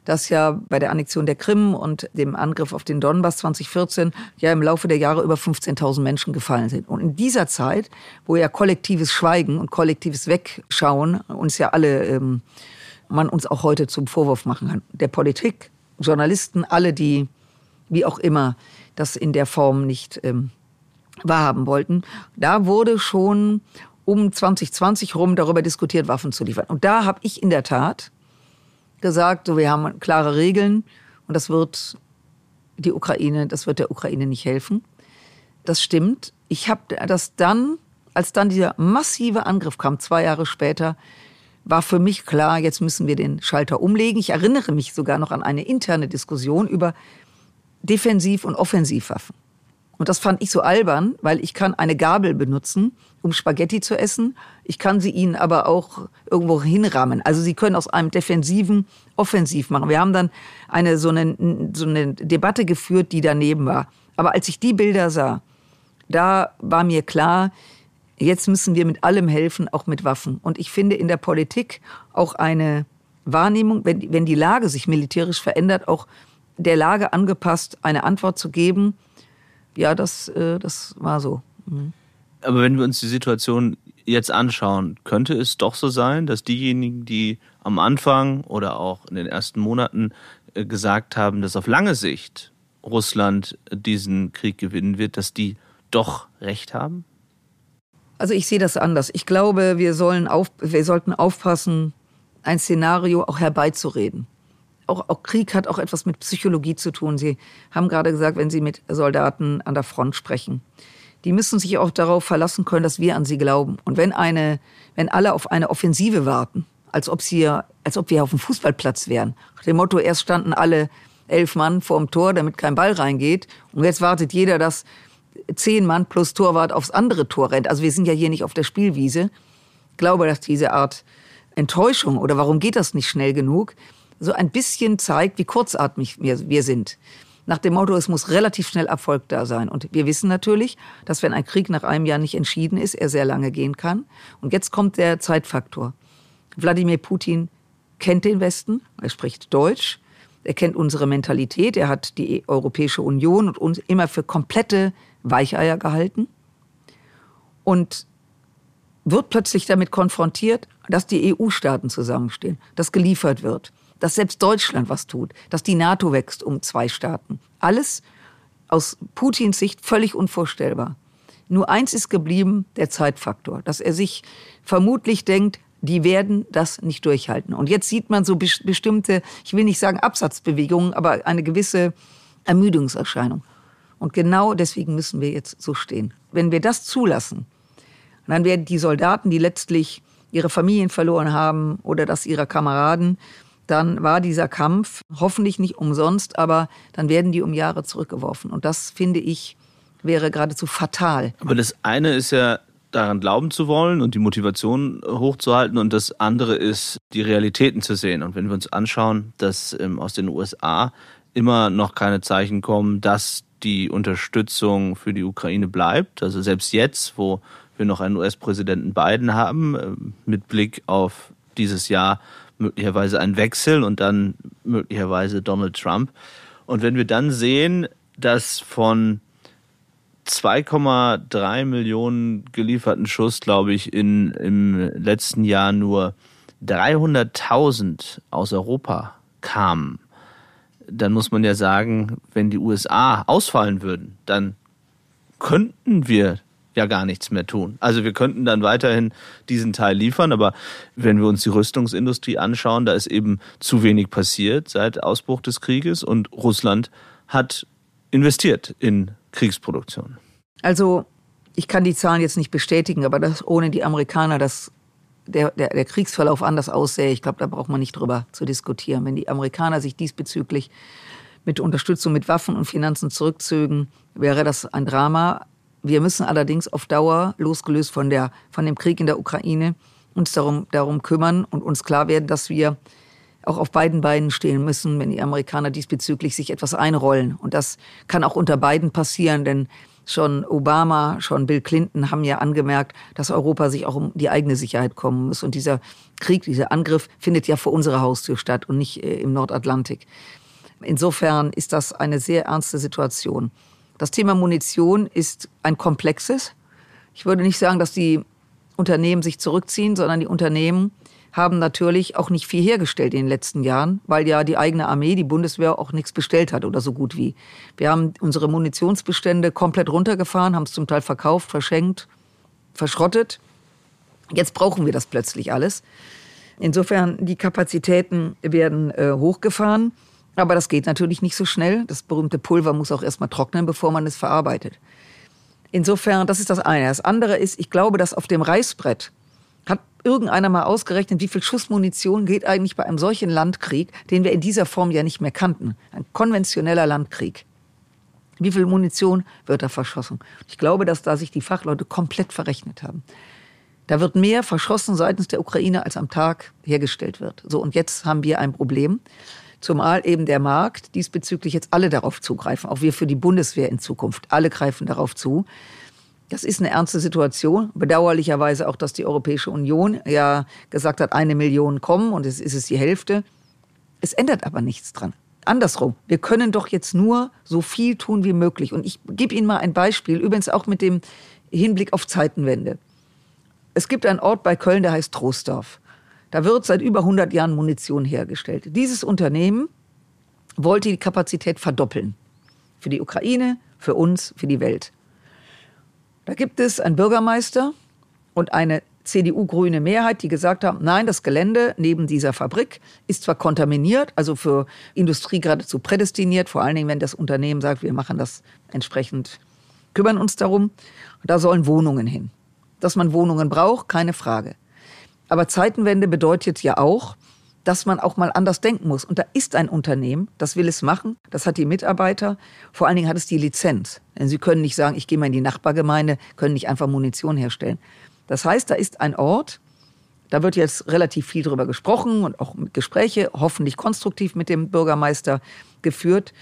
dass ja bei der Annexion der Krim und dem Angriff auf den Donbass 2014 ja im Laufe der Jahre über 15.000 Menschen gefallen sind. Und in dieser Zeit, wo ja kollektives Schweigen und kollektives Wegschauen uns ja alle, ähm, man uns auch heute zum Vorwurf machen kann, der Politik, Journalisten, alle, die wie auch immer das in der Form nicht ähm, wahrhaben wollten, da wurde schon um 2020 rum darüber diskutiert, Waffen zu liefern. Und da habe ich in der Tat gesagt, so wir haben klare Regeln und das wird die Ukraine, das wird der Ukraine nicht helfen. Das stimmt. Ich habe das dann, als dann dieser massive Angriff kam, zwei Jahre später, war für mich klar, jetzt müssen wir den Schalter umlegen. Ich erinnere mich sogar noch an eine interne Diskussion über Defensiv- und Offensivwaffen. Und das fand ich so albern, weil ich kann eine Gabel benutzen, um Spaghetti zu essen. Ich kann sie ihnen aber auch irgendwo hinrammen. Also sie können aus einem defensiven offensiv machen. Wir haben dann eine so, eine so eine Debatte geführt, die daneben war. Aber als ich die Bilder sah, da war mir klar, jetzt müssen wir mit allem helfen, auch mit Waffen. Und ich finde in der Politik auch eine Wahrnehmung, wenn, wenn die Lage sich militärisch verändert, auch der Lage angepasst, eine Antwort zu geben, ja, das, äh, das war so. Mhm. Aber wenn wir uns die Situation jetzt anschauen, könnte es doch so sein, dass diejenigen, die am Anfang oder auch in den ersten Monaten äh, gesagt haben, dass auf lange Sicht Russland diesen Krieg gewinnen wird, dass die doch recht haben? Also ich sehe das anders. Ich glaube, wir, sollen auf, wir sollten aufpassen, ein Szenario auch herbeizureden auch, auch Krieg hat auch etwas mit Psychologie zu tun. Sie haben gerade gesagt, wenn Sie mit Soldaten an der Front sprechen, die müssen sich auch darauf verlassen können, dass wir an sie glauben. Und wenn eine, wenn alle auf eine Offensive warten, als ob sie, als ob wir auf dem Fußballplatz wären, nach dem Motto, erst standen alle elf Mann vorm Tor, damit kein Ball reingeht, und jetzt wartet jeder, dass zehn Mann plus Torwart aufs andere Tor rennt. Also wir sind ja hier nicht auf der Spielwiese. Ich glaube, dass diese Art Enttäuschung oder warum geht das nicht schnell genug, so ein bisschen zeigt, wie kurzatmig wir, wir sind. Nach dem Motto, es muss relativ schnell Erfolg da sein. Und wir wissen natürlich, dass wenn ein Krieg nach einem Jahr nicht entschieden ist, er sehr lange gehen kann. Und jetzt kommt der Zeitfaktor. Wladimir Putin kennt den Westen, er spricht Deutsch, er kennt unsere Mentalität, er hat die Europäische Union und uns immer für komplette Weicheier gehalten und wird plötzlich damit konfrontiert, dass die EU-Staaten zusammenstehen, dass geliefert wird dass selbst Deutschland was tut, dass die NATO wächst um zwei Staaten. Alles aus Putins Sicht völlig unvorstellbar. Nur eins ist geblieben, der Zeitfaktor, dass er sich vermutlich denkt, die werden das nicht durchhalten. Und jetzt sieht man so bestimmte, ich will nicht sagen Absatzbewegungen, aber eine gewisse Ermüdungserscheinung. Und genau deswegen müssen wir jetzt so stehen. Wenn wir das zulassen, dann werden die Soldaten, die letztlich ihre Familien verloren haben oder das ihrer Kameraden, dann war dieser Kampf hoffentlich nicht umsonst, aber dann werden die um Jahre zurückgeworfen. Und das finde ich wäre geradezu fatal. Aber das eine ist ja daran glauben zu wollen und die Motivation hochzuhalten und das andere ist die Realitäten zu sehen. Und wenn wir uns anschauen, dass ähm, aus den USA immer noch keine Zeichen kommen, dass die Unterstützung für die Ukraine bleibt, also selbst jetzt, wo wir noch einen US-Präsidenten Biden haben, äh, mit Blick auf dieses Jahr möglicherweise ein Wechsel und dann möglicherweise Donald Trump. Und wenn wir dann sehen, dass von 2,3 Millionen gelieferten Schuss, glaube ich, in, im letzten Jahr nur 300.000 aus Europa kamen, dann muss man ja sagen, wenn die USA ausfallen würden, dann könnten wir ja gar nichts mehr tun. Also wir könnten dann weiterhin diesen Teil liefern, aber wenn wir uns die Rüstungsindustrie anschauen, da ist eben zu wenig passiert seit Ausbruch des Krieges und Russland hat investiert in Kriegsproduktion. Also ich kann die Zahlen jetzt nicht bestätigen, aber dass ohne die Amerikaner das der, der, der Kriegsverlauf anders aussähe, ich glaube, da braucht man nicht drüber zu diskutieren. Wenn die Amerikaner sich diesbezüglich mit Unterstützung mit Waffen und Finanzen zurückzögen, wäre das ein Drama. Wir müssen allerdings auf Dauer, losgelöst von, der, von dem Krieg in der Ukraine, uns darum, darum kümmern und uns klar werden, dass wir auch auf beiden Beinen stehen müssen, wenn die Amerikaner diesbezüglich sich etwas einrollen. Und das kann auch unter beiden passieren, denn schon Obama, schon Bill Clinton haben ja angemerkt, dass Europa sich auch um die eigene Sicherheit kommen muss. Und dieser Krieg, dieser Angriff findet ja vor unserer Haustür statt und nicht äh, im Nordatlantik. Insofern ist das eine sehr ernste Situation. Das Thema Munition ist ein komplexes. Ich würde nicht sagen, dass die Unternehmen sich zurückziehen, sondern die Unternehmen haben natürlich auch nicht viel hergestellt in den letzten Jahren, weil ja die eigene Armee, die Bundeswehr auch nichts bestellt hat oder so gut wie. Wir haben unsere Munitionsbestände komplett runtergefahren, haben es zum Teil verkauft, verschenkt, verschrottet. Jetzt brauchen wir das plötzlich alles. Insofern, die Kapazitäten werden äh, hochgefahren. Aber das geht natürlich nicht so schnell. Das berühmte Pulver muss auch erstmal trocknen, bevor man es verarbeitet. Insofern, das ist das eine. Das andere ist, ich glaube, dass auf dem Reißbrett hat irgendeiner mal ausgerechnet, wie viel Schussmunition geht eigentlich bei einem solchen Landkrieg, den wir in dieser Form ja nicht mehr kannten. Ein konventioneller Landkrieg. Wie viel Munition wird da verschossen? Ich glaube, dass da sich die Fachleute komplett verrechnet haben. Da wird mehr verschossen seitens der Ukraine, als am Tag hergestellt wird. So, und jetzt haben wir ein Problem. Zumal eben der Markt diesbezüglich jetzt alle darauf zugreifen. Auch wir für die Bundeswehr in Zukunft. Alle greifen darauf zu. Das ist eine ernste Situation. Bedauerlicherweise auch, dass die Europäische Union ja gesagt hat, eine Million kommen und es ist es die Hälfte. Es ändert aber nichts dran. Andersrum, wir können doch jetzt nur so viel tun wie möglich. Und ich gebe Ihnen mal ein Beispiel, übrigens auch mit dem Hinblick auf Zeitenwende. Es gibt einen Ort bei Köln, der heißt Troisdorf. Da wird seit über 100 Jahren Munition hergestellt. Dieses Unternehmen wollte die Kapazität verdoppeln. Für die Ukraine, für uns, für die Welt. Da gibt es einen Bürgermeister und eine CDU-grüne Mehrheit, die gesagt haben, nein, das Gelände neben dieser Fabrik ist zwar kontaminiert, also für Industrie geradezu prädestiniert, vor allen Dingen, wenn das Unternehmen sagt, wir machen das entsprechend, kümmern uns darum. Da sollen Wohnungen hin. Dass man Wohnungen braucht, keine Frage. Aber Zeitenwende bedeutet ja auch, dass man auch mal anders denken muss. Und da ist ein Unternehmen, das will es machen, das hat die Mitarbeiter, vor allen Dingen hat es die Lizenz. Denn sie können nicht sagen, ich gehe mal in die Nachbargemeinde, können nicht einfach Munition herstellen. Das heißt, da ist ein Ort, da wird jetzt relativ viel drüber gesprochen und auch Gespräche, hoffentlich konstruktiv mit dem Bürgermeister geführt.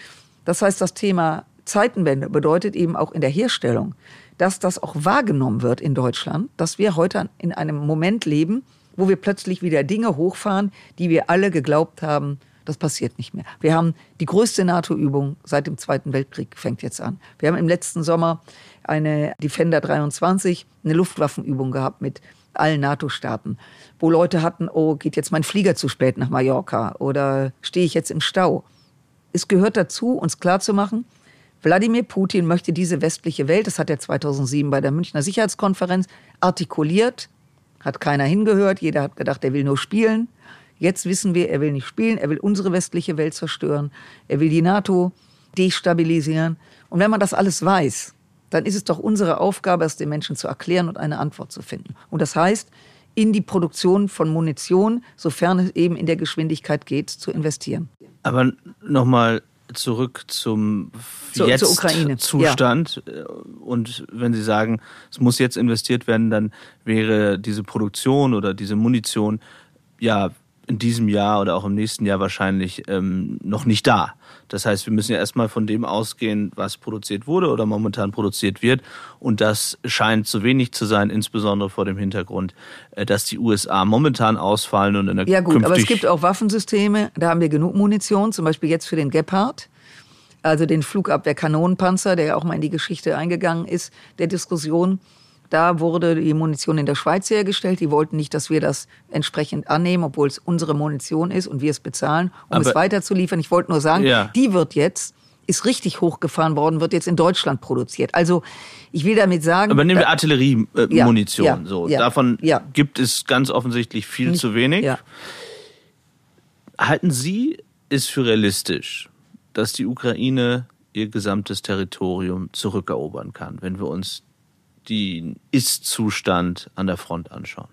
Das heißt, das Thema Zeitenwende bedeutet eben auch in der Herstellung, dass das auch wahrgenommen wird in Deutschland, dass wir heute in einem Moment leben, wo wir plötzlich wieder Dinge hochfahren, die wir alle geglaubt haben, das passiert nicht mehr. Wir haben die größte NATO-Übung seit dem Zweiten Weltkrieg, fängt jetzt an. Wir haben im letzten Sommer eine Defender 23, eine Luftwaffenübung gehabt mit allen NATO-Staaten, wo Leute hatten, oh, geht jetzt mein Flieger zu spät nach Mallorca oder stehe ich jetzt im Stau. Es gehört dazu, uns klarzumachen, Wladimir Putin möchte diese westliche Welt, das hat er 2007 bei der Münchner Sicherheitskonferenz artikuliert, hat keiner hingehört, jeder hat gedacht, er will nur spielen. Jetzt wissen wir, er will nicht spielen, er will unsere westliche Welt zerstören, er will die NATO destabilisieren. Und wenn man das alles weiß, dann ist es doch unsere Aufgabe, es den Menschen zu erklären und eine Antwort zu finden. Und das heißt, in die Produktion von Munition, sofern es eben in der Geschwindigkeit geht, zu investieren. Aber nochmal zurück zum zur, jetzt zur Ukraine. Zustand. Ja. Und wenn Sie sagen, es muss jetzt investiert werden, dann wäre diese Produktion oder diese Munition ja in diesem Jahr oder auch im nächsten Jahr wahrscheinlich ähm, noch nicht da. Das heißt, wir müssen ja erstmal von dem ausgehen, was produziert wurde oder momentan produziert wird. Und das scheint zu wenig zu sein, insbesondere vor dem Hintergrund, äh, dass die USA momentan ausfallen und in der Ja gut, aber es gibt auch Waffensysteme, da haben wir genug Munition, zum Beispiel jetzt für den Gepard also den Flugabwehrkanonenpanzer, der ja auch mal in die Geschichte eingegangen ist, der Diskussion. Da wurde die Munition in der Schweiz hergestellt. Die wollten nicht, dass wir das entsprechend annehmen, obwohl es unsere Munition ist und wir es bezahlen, um Aber, es weiterzuliefern. Ich wollte nur sagen, ja. die wird jetzt ist richtig hochgefahren worden, wird jetzt in Deutschland produziert. Also ich will damit sagen. Aber nehmen wir Artilleriemunition. Äh, ja, ja, so, ja, davon gibt es ganz offensichtlich viel Nicht, zu wenig. Halten Sie es für realistisch, dass die Ukraine ihr gesamtes Territorium zurückerobern kann, wenn wir uns den Ist-Zustand an der Front anschauen?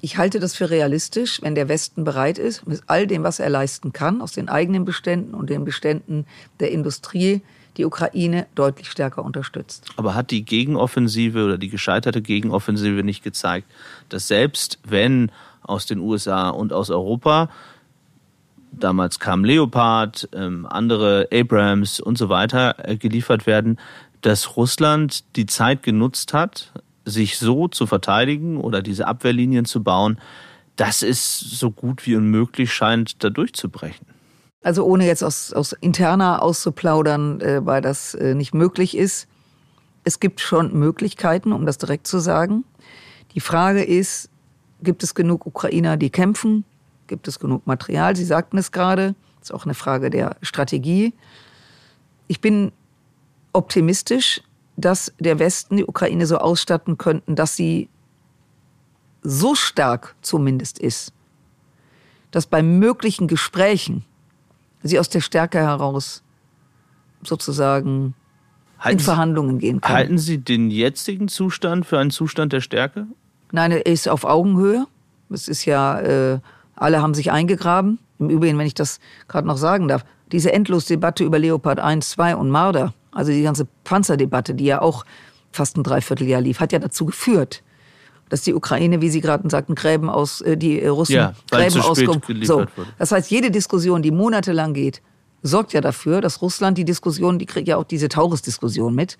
Ich halte das für realistisch, wenn der Westen bereit ist, mit all dem, was er leisten kann, aus den eigenen Beständen und den Beständen der Industrie, die Ukraine deutlich stärker unterstützt. Aber hat die Gegenoffensive oder die gescheiterte Gegenoffensive nicht gezeigt, dass selbst wenn aus den USA und aus Europa damals kam Leopard, ähm, andere Abrams und so weiter äh, geliefert werden, dass Russland die Zeit genutzt hat, sich so zu verteidigen oder diese Abwehrlinien zu bauen, dass es so gut wie unmöglich scheint, da durchzubrechen. Also ohne jetzt aus, aus interner auszuplaudern, äh, weil das äh, nicht möglich ist. Es gibt schon Möglichkeiten, um das direkt zu sagen. Die Frage ist, gibt es genug Ukrainer, die kämpfen? Gibt es genug Material? Sie sagten es gerade. Das ist auch eine Frage der Strategie. Ich bin optimistisch, dass der Westen die Ukraine so ausstatten könnten, dass sie so stark zumindest ist, dass bei möglichen Gesprächen sie aus der Stärke heraus sozusagen halten in Verhandlungen gehen kann. Halten Sie den jetzigen Zustand für einen Zustand der Stärke? Nein, er ist auf Augenhöhe. Es ist ja, äh, alle haben sich eingegraben. Im Übrigen, wenn ich das gerade noch sagen darf, diese Endlosdebatte über Leopard 1, 2 und Marder, also die ganze Panzerdebatte, die ja auch fast ein Dreivierteljahr lief, hat ja dazu geführt, dass die Ukraine, wie Sie gerade sagten, Gräben aus, äh, die Russen ja, Gräben auskommen. So, das heißt, jede Diskussion, die monatelang geht, sorgt ja dafür, dass Russland die Diskussion, die kriegt ja auch diese Taurus-Diskussion mit,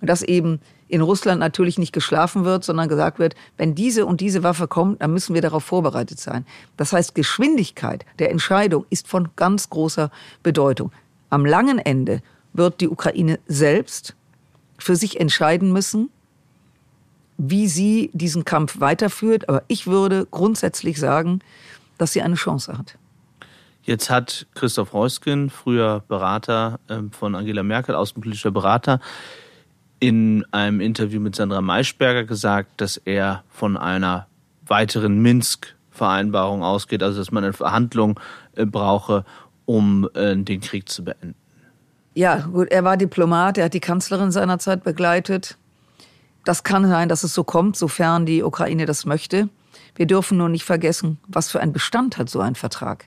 dass eben in Russland natürlich nicht geschlafen wird, sondern gesagt wird, wenn diese und diese Waffe kommt, dann müssen wir darauf vorbereitet sein. Das heißt, Geschwindigkeit der Entscheidung ist von ganz großer Bedeutung. Am langen Ende wird die Ukraine selbst für sich entscheiden müssen, wie sie diesen Kampf weiterführt. Aber ich würde grundsätzlich sagen, dass sie eine Chance hat. Jetzt hat Christoph Reusken, früher Berater ähm, von Angela Merkel, außenpolitischer Berater, in einem Interview mit Sandra Maischberger gesagt, dass er von einer weiteren Minsk-Vereinbarung ausgeht, also dass man eine Verhandlung äh, brauche, um äh, den Krieg zu beenden. Ja, gut, er war Diplomat, er hat die Kanzlerin seinerzeit begleitet. Das kann sein, dass es so kommt, sofern die Ukraine das möchte. Wir dürfen nur nicht vergessen, was für einen Bestand hat so ein Vertrag.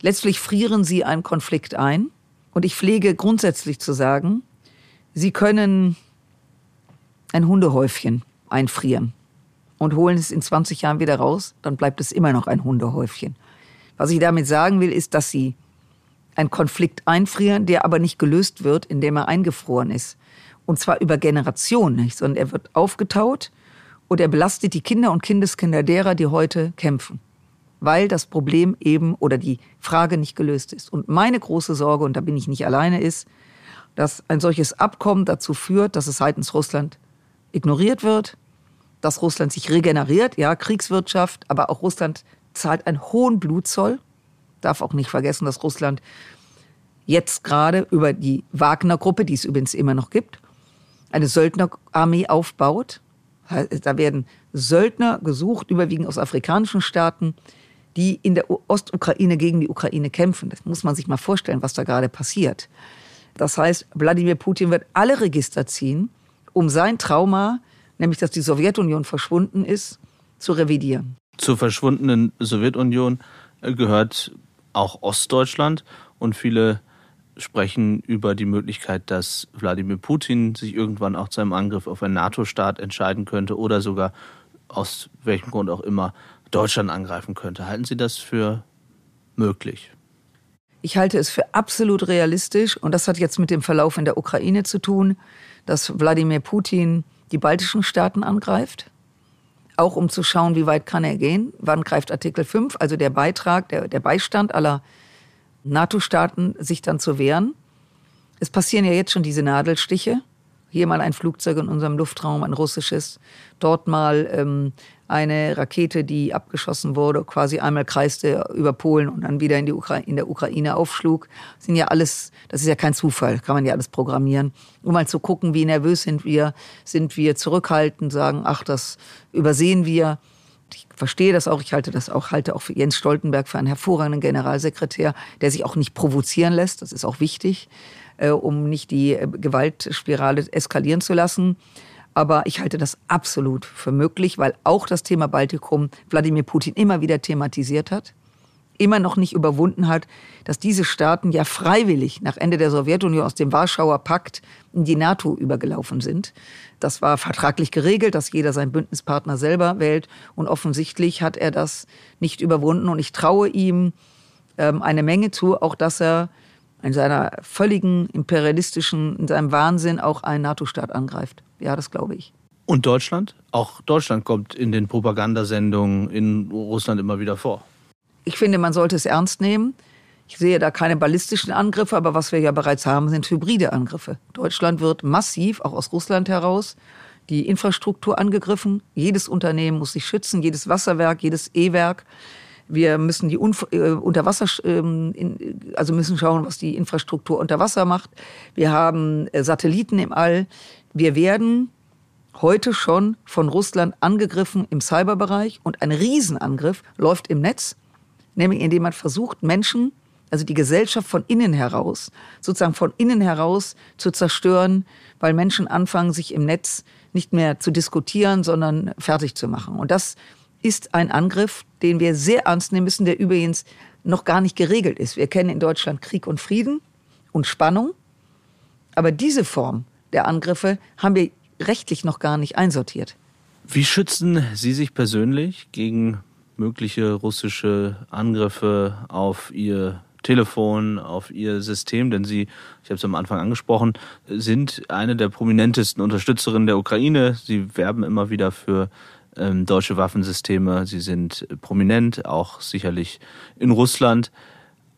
Letztlich frieren sie einen Konflikt ein. Und ich pflege grundsätzlich zu sagen, sie können ein Hundehäufchen einfrieren und holen es in 20 Jahren wieder raus, dann bleibt es immer noch ein Hundehäufchen. Was ich damit sagen will, ist, dass sie einen Konflikt einfrieren, der aber nicht gelöst wird, indem er eingefroren ist. Und zwar über Generationen nicht, sondern er wird aufgetaut und er belastet die Kinder und Kindeskinder derer, die heute kämpfen. Weil das Problem eben oder die Frage nicht gelöst ist. Und meine große Sorge, und da bin ich nicht alleine, ist, dass ein solches Abkommen dazu führt, dass es seitens Russland ignoriert wird, dass Russland sich regeneriert, ja, Kriegswirtschaft, aber auch Russland zahlt einen hohen Blutzoll. Darf auch nicht vergessen, dass Russland jetzt gerade über die Wagner-Gruppe, die es übrigens immer noch gibt, eine Söldnerarmee aufbaut. Da werden Söldner gesucht, überwiegend aus afrikanischen Staaten, die in der Ostukraine gegen die Ukraine kämpfen. Das muss man sich mal vorstellen, was da gerade passiert. Das heißt, Wladimir Putin wird alle Register ziehen, um sein Trauma, nämlich dass die Sowjetunion verschwunden ist, zu revidieren. Zur verschwundenen Sowjetunion äh, gehört auch Ostdeutschland und viele sprechen über die Möglichkeit, dass Wladimir Putin sich irgendwann auch zu einem Angriff auf einen NATO-Staat entscheiden könnte oder sogar aus welchem Grund auch immer Deutschland angreifen könnte. Halten Sie das für möglich? Ich halte es für absolut realistisch und das hat jetzt mit dem Verlauf in der Ukraine zu tun dass Wladimir Putin die baltischen Staaten angreift, auch um zu schauen, wie weit kann er gehen. Wann greift Artikel 5, also der Beitrag, der, der Beistand aller NATO-Staaten, sich dann zu wehren. Es passieren ja jetzt schon diese Nadelstiche. Hier mal ein Flugzeug in unserem Luftraum, ein russisches. Dort mal ähm, eine Rakete, die abgeschossen wurde, quasi einmal kreiste über Polen und dann wieder in, die Ukra in der Ukraine aufschlug. Das sind ja alles, das ist ja kein Zufall, kann man ja alles programmieren. Um mal zu gucken, wie nervös sind wir, sind wir zurückhaltend, sagen, ach, das übersehen wir. Ich verstehe das auch, ich halte das auch, halte auch für Jens Stoltenberg für einen hervorragenden Generalsekretär, der sich auch nicht provozieren lässt, das ist auch wichtig, um nicht die äh, Gewaltspirale eskalieren zu lassen. Aber ich halte das absolut für möglich, weil auch das Thema Baltikum Wladimir Putin immer wieder thematisiert hat, immer noch nicht überwunden hat, dass diese Staaten ja freiwillig nach Ende der Sowjetunion aus dem Warschauer Pakt in die NATO übergelaufen sind. Das war vertraglich geregelt, dass jeder seinen Bündnispartner selber wählt. Und offensichtlich hat er das nicht überwunden. Und ich traue ihm ähm, eine Menge zu, auch dass er in seiner völligen imperialistischen, in seinem Wahnsinn auch einen NATO-Staat angreift. Ja, das glaube ich. Und Deutschland? Auch Deutschland kommt in den Propagandasendungen in Russland immer wieder vor. Ich finde, man sollte es ernst nehmen. Ich sehe da keine ballistischen Angriffe, aber was wir ja bereits haben, sind hybride Angriffe. Deutschland wird massiv, auch aus Russland heraus, die Infrastruktur angegriffen. Jedes Unternehmen muss sich schützen, jedes Wasserwerk, jedes E-Werk. Wir müssen die Unf äh, Unterwasser, äh, also müssen schauen, was die Infrastruktur unter Wasser macht. Wir haben äh, Satelliten im All. Wir werden heute schon von Russland angegriffen im Cyberbereich und ein Riesenangriff läuft im Netz, nämlich indem man versucht, Menschen, also die Gesellschaft von innen heraus, sozusagen von innen heraus zu zerstören, weil Menschen anfangen, sich im Netz nicht mehr zu diskutieren, sondern fertig zu machen. Und das ist ein Angriff, den wir sehr ernst nehmen müssen, der übrigens noch gar nicht geregelt ist. Wir kennen in Deutschland Krieg und Frieden und Spannung. Aber diese Form der Angriffe haben wir rechtlich noch gar nicht einsortiert. Wie schützen Sie sich persönlich gegen mögliche russische Angriffe auf Ihr Telefon, auf Ihr System? Denn Sie, ich habe es am Anfang angesprochen, sind eine der prominentesten Unterstützerinnen der Ukraine. Sie werben immer wieder für ähm, deutsche Waffensysteme. Sie sind prominent, auch sicherlich in Russland.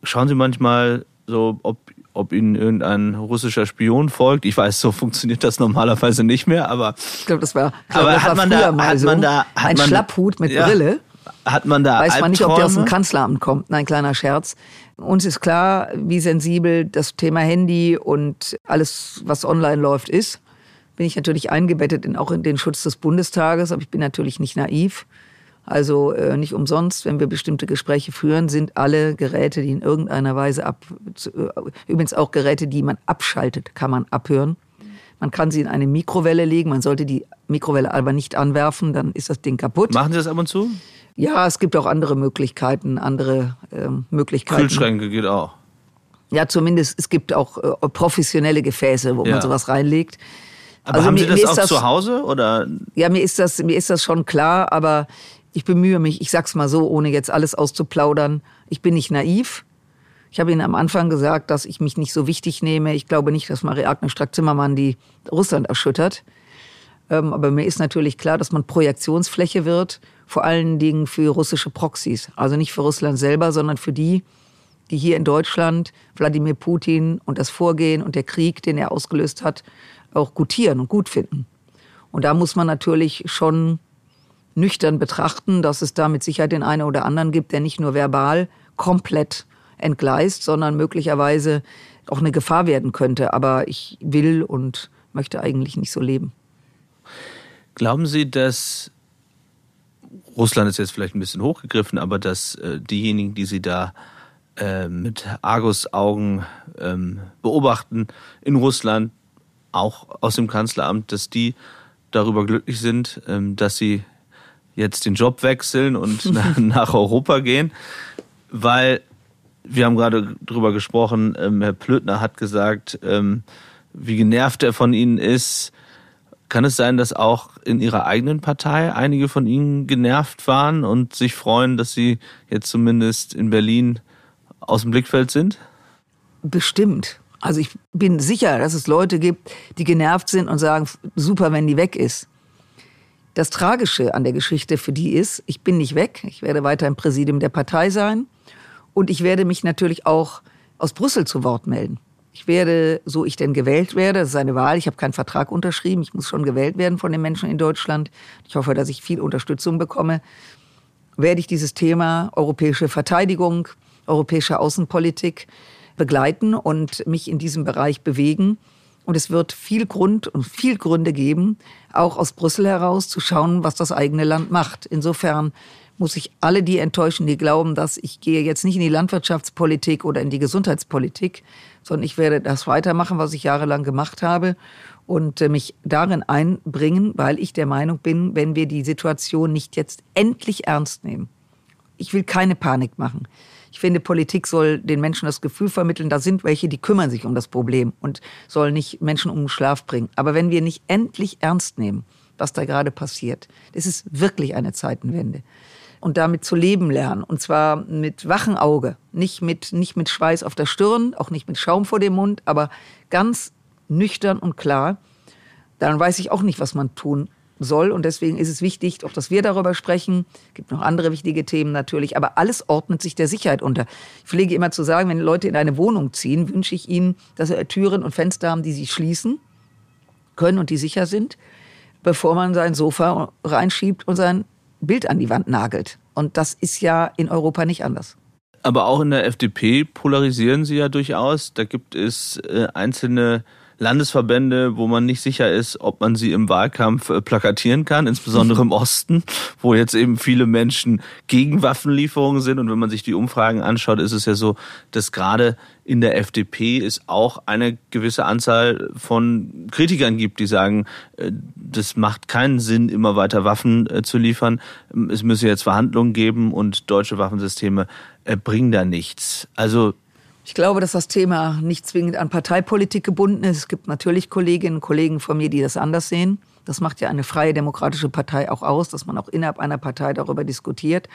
Schauen Sie manchmal so, ob ob ihnen irgendein russischer Spion folgt. Ich weiß, so funktioniert das normalerweise nicht mehr, aber ich glaube, das war, glaub, aber das hat, war man da, hat so. man da hat ein man, Schlapphut mit ja, Brille. Hat man da Weiß man nicht, ob der aus dem Kanzleramt kommt. Nein, kleiner Scherz. Uns ist klar, wie sensibel das Thema Handy und alles, was online läuft, ist. Bin ich natürlich eingebettet in, auch in den Schutz des Bundestages, aber ich bin natürlich nicht naiv. Also äh, nicht umsonst, wenn wir bestimmte Gespräche führen, sind alle Geräte, die in irgendeiner Weise ab, äh, übrigens auch Geräte, die man abschaltet, kann man abhören. Man kann sie in eine Mikrowelle legen, man sollte die Mikrowelle aber nicht anwerfen, dann ist das Ding kaputt. Machen Sie das ab und zu? Ja, es gibt auch andere Möglichkeiten, andere äh, Möglichkeiten. Kühlschränke geht auch. Ja, zumindest es gibt auch äh, professionelle Gefäße, wo ja. man sowas reinlegt. Aber also haben Sie mir, das auch das, zu Hause oder? Ja, mir ist das mir ist das schon klar, aber ich bemühe mich, ich sag's mal so, ohne jetzt alles auszuplaudern. Ich bin nicht naiv. Ich habe Ihnen am Anfang gesagt, dass ich mich nicht so wichtig nehme. Ich glaube nicht, dass Marie-Agnes Strack-Zimmermann die Russland erschüttert. Ähm, aber mir ist natürlich klar, dass man Projektionsfläche wird, vor allen Dingen für russische Proxys. Also nicht für Russland selber, sondern für die, die hier in Deutschland Wladimir Putin und das Vorgehen und der Krieg, den er ausgelöst hat, auch gutieren und gut finden. Und da muss man natürlich schon nüchtern betrachten, dass es da mit Sicherheit den einen oder anderen gibt, der nicht nur verbal komplett entgleist, sondern möglicherweise auch eine Gefahr werden könnte. Aber ich will und möchte eigentlich nicht so leben. Glauben Sie, dass Russland ist jetzt vielleicht ein bisschen hochgegriffen, aber dass äh, diejenigen, die Sie da äh, mit Argus-Augen ähm, beobachten in Russland, auch aus dem Kanzleramt, dass die darüber glücklich sind, ähm, dass sie jetzt den Job wechseln und nach Europa gehen, weil wir haben gerade drüber gesprochen, ähm, Herr Plötner hat gesagt, ähm, wie genervt er von Ihnen ist. Kann es sein, dass auch in Ihrer eigenen Partei einige von Ihnen genervt waren und sich freuen, dass Sie jetzt zumindest in Berlin aus dem Blickfeld sind? Bestimmt. Also ich bin sicher, dass es Leute gibt, die genervt sind und sagen, super, wenn die weg ist. Das Tragische an der Geschichte für die ist, ich bin nicht weg, ich werde weiter im Präsidium der Partei sein und ich werde mich natürlich auch aus Brüssel zu Wort melden. Ich werde, so ich denn gewählt werde, das ist eine Wahl, ich habe keinen Vertrag unterschrieben, ich muss schon gewählt werden von den Menschen in Deutschland. Ich hoffe, dass ich viel Unterstützung bekomme. Werde ich dieses Thema europäische Verteidigung, europäische Außenpolitik begleiten und mich in diesem Bereich bewegen. Und es wird viel Grund und viel Gründe geben, auch aus Brüssel heraus zu schauen, was das eigene Land macht. Insofern muss ich alle die enttäuschen, die glauben, dass ich gehe jetzt nicht in die Landwirtschaftspolitik oder in die Gesundheitspolitik, sondern ich werde das weitermachen, was ich jahrelang gemacht habe und äh, mich darin einbringen, weil ich der Meinung bin, wenn wir die Situation nicht jetzt endlich ernst nehmen. Ich will keine Panik machen. Ich finde, Politik soll den Menschen das Gefühl vermitteln, da sind welche, die kümmern sich um das Problem und sollen nicht Menschen um den Schlaf bringen. Aber wenn wir nicht endlich ernst nehmen, was da gerade passiert, das ist wirklich eine Zeitenwende. Und damit zu leben lernen. Und zwar mit wachem Auge. Nicht mit, nicht mit Schweiß auf der Stirn, auch nicht mit Schaum vor dem Mund, aber ganz nüchtern und klar. Dann weiß ich auch nicht, was man tun soll. Und deswegen ist es wichtig, auch dass wir darüber sprechen. Es gibt noch andere wichtige Themen natürlich, aber alles ordnet sich der Sicherheit unter. Ich pflege immer zu sagen, wenn Leute in eine Wohnung ziehen, wünsche ich ihnen, dass sie Türen und Fenster haben, die sich schließen können und die sicher sind, bevor man sein Sofa reinschiebt und sein Bild an die Wand nagelt. Und das ist ja in Europa nicht anders. Aber auch in der FDP polarisieren sie ja durchaus. Da gibt es äh, einzelne Landesverbände, wo man nicht sicher ist, ob man sie im Wahlkampf äh, plakatieren kann, insbesondere im Osten, wo jetzt eben viele Menschen gegen Waffenlieferungen sind. Und wenn man sich die Umfragen anschaut, ist es ja so, dass gerade in der FDP es auch eine gewisse Anzahl von Kritikern gibt, die sagen, äh, das macht keinen Sinn, immer weiter Waffen äh, zu liefern. Es müsse jetzt Verhandlungen geben und deutsche Waffensysteme bringen da nichts. Also Ich glaube, dass das Thema nicht zwingend an Parteipolitik gebunden ist. Es gibt natürlich Kolleginnen und Kollegen von mir, die das anders sehen. Das macht ja eine freie demokratische Partei auch aus, dass man auch innerhalb einer Partei darüber diskutiert.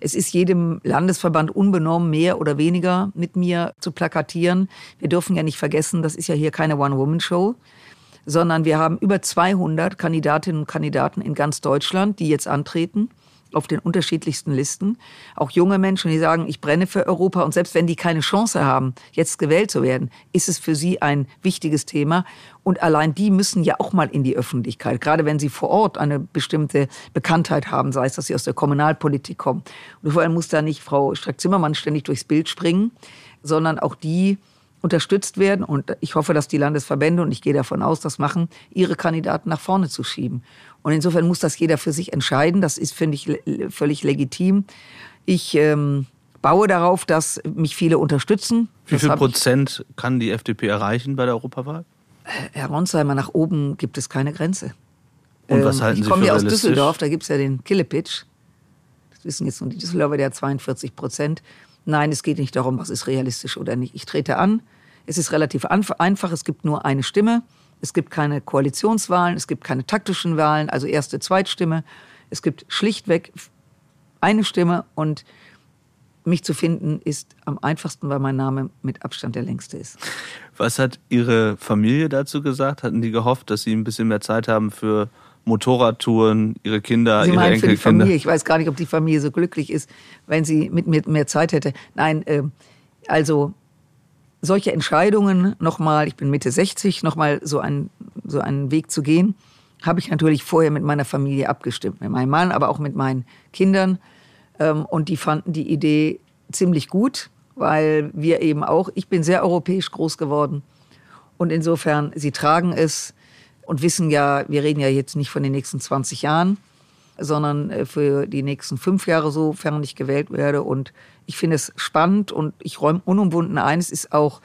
Es ist jedem Landesverband unbenommen, mehr oder weniger mit mir zu plakatieren. Wir dürfen ja nicht vergessen, das ist ja hier keine One-Woman-Show, sondern wir haben über 200 Kandidatinnen und Kandidaten in ganz Deutschland, die jetzt antreten auf den unterschiedlichsten Listen. Auch junge Menschen, die sagen, ich brenne für Europa. Und selbst wenn die keine Chance haben, jetzt gewählt zu werden, ist es für sie ein wichtiges Thema. Und allein die müssen ja auch mal in die Öffentlichkeit, gerade wenn sie vor Ort eine bestimmte Bekanntheit haben, sei es, dass sie aus der Kommunalpolitik kommen. Und vor allem muss da nicht Frau Strack-Zimmermann ständig durchs Bild springen, sondern auch die, unterstützt werden. Und ich hoffe, dass die Landesverbände, und ich gehe davon aus, das machen, ihre Kandidaten nach vorne zu schieben. Und insofern muss das jeder für sich entscheiden. Das ist, finde ich, völlig legitim. Ich ähm, baue darauf, dass mich viele unterstützen. Wie viel Prozent kann die FDP erreichen bei der Europawahl? Äh, Herr Ronsheimer, nach oben gibt es keine Grenze. Und was ähm, halten Sie Ich komme ja aus Düsseldorf, da gibt es ja den Killepitch. Das wissen jetzt nur die Düsseldorfer, der hat 42 Prozent. Nein, es geht nicht darum, was ist realistisch oder nicht. Ich trete an. Es ist relativ einfach. Es gibt nur eine Stimme. Es gibt keine Koalitionswahlen, es gibt keine taktischen Wahlen, also erste, Zweitstimme. Es gibt schlichtweg eine Stimme und mich zu finden ist am einfachsten, weil mein Name mit Abstand der längste ist. Was hat Ihre Familie dazu gesagt? Hatten die gehofft, dass Sie ein bisschen mehr Zeit haben für Motorradtouren, Ihre Kinder, sie Ihre meinen Enkelkinder? Für die Familie. Ich weiß gar nicht, ob die Familie so glücklich ist, wenn sie mit mir mehr Zeit hätte. Nein, äh, also solche Entscheidungen nochmal, ich bin Mitte 60, nochmal so einen, so einen Weg zu gehen, habe ich natürlich vorher mit meiner Familie abgestimmt, mit meinem Mann, aber auch mit meinen Kindern. Ähm, und die fanden die Idee ziemlich gut, weil wir eben auch, ich bin sehr europäisch groß geworden. Und insofern, sie tragen es und wissen ja, wir reden ja jetzt nicht von den nächsten 20 Jahren, sondern äh, für die nächsten fünf Jahre, sofern ich gewählt werde. Und ich finde es spannend und ich räume unumwunden ein, es ist auch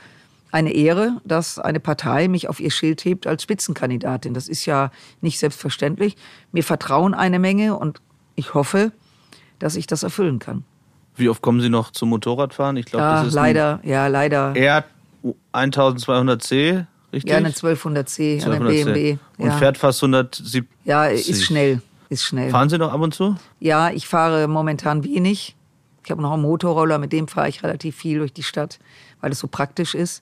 eine Ehre, dass eine Partei mich auf ihr Schild hebt als Spitzenkandidatin. Das ist ja nicht selbstverständlich. Mir vertrauen eine Menge und ich hoffe, dass ich das erfüllen kann. Wie oft kommen Sie noch zum Motorradfahren? Ich glaube, ja, das ist leider, ja, leider. Er 1200C, richtig? Ja, eine 1200C, 1200C. eine BMW. Und ja. fährt fast 170. Ja, ist schnell, ist schnell. Fahren Sie noch ab und zu? Ja, ich fahre momentan wenig. Ich habe noch einen Motorroller, mit dem fahre ich relativ viel durch die Stadt, weil es so praktisch ist.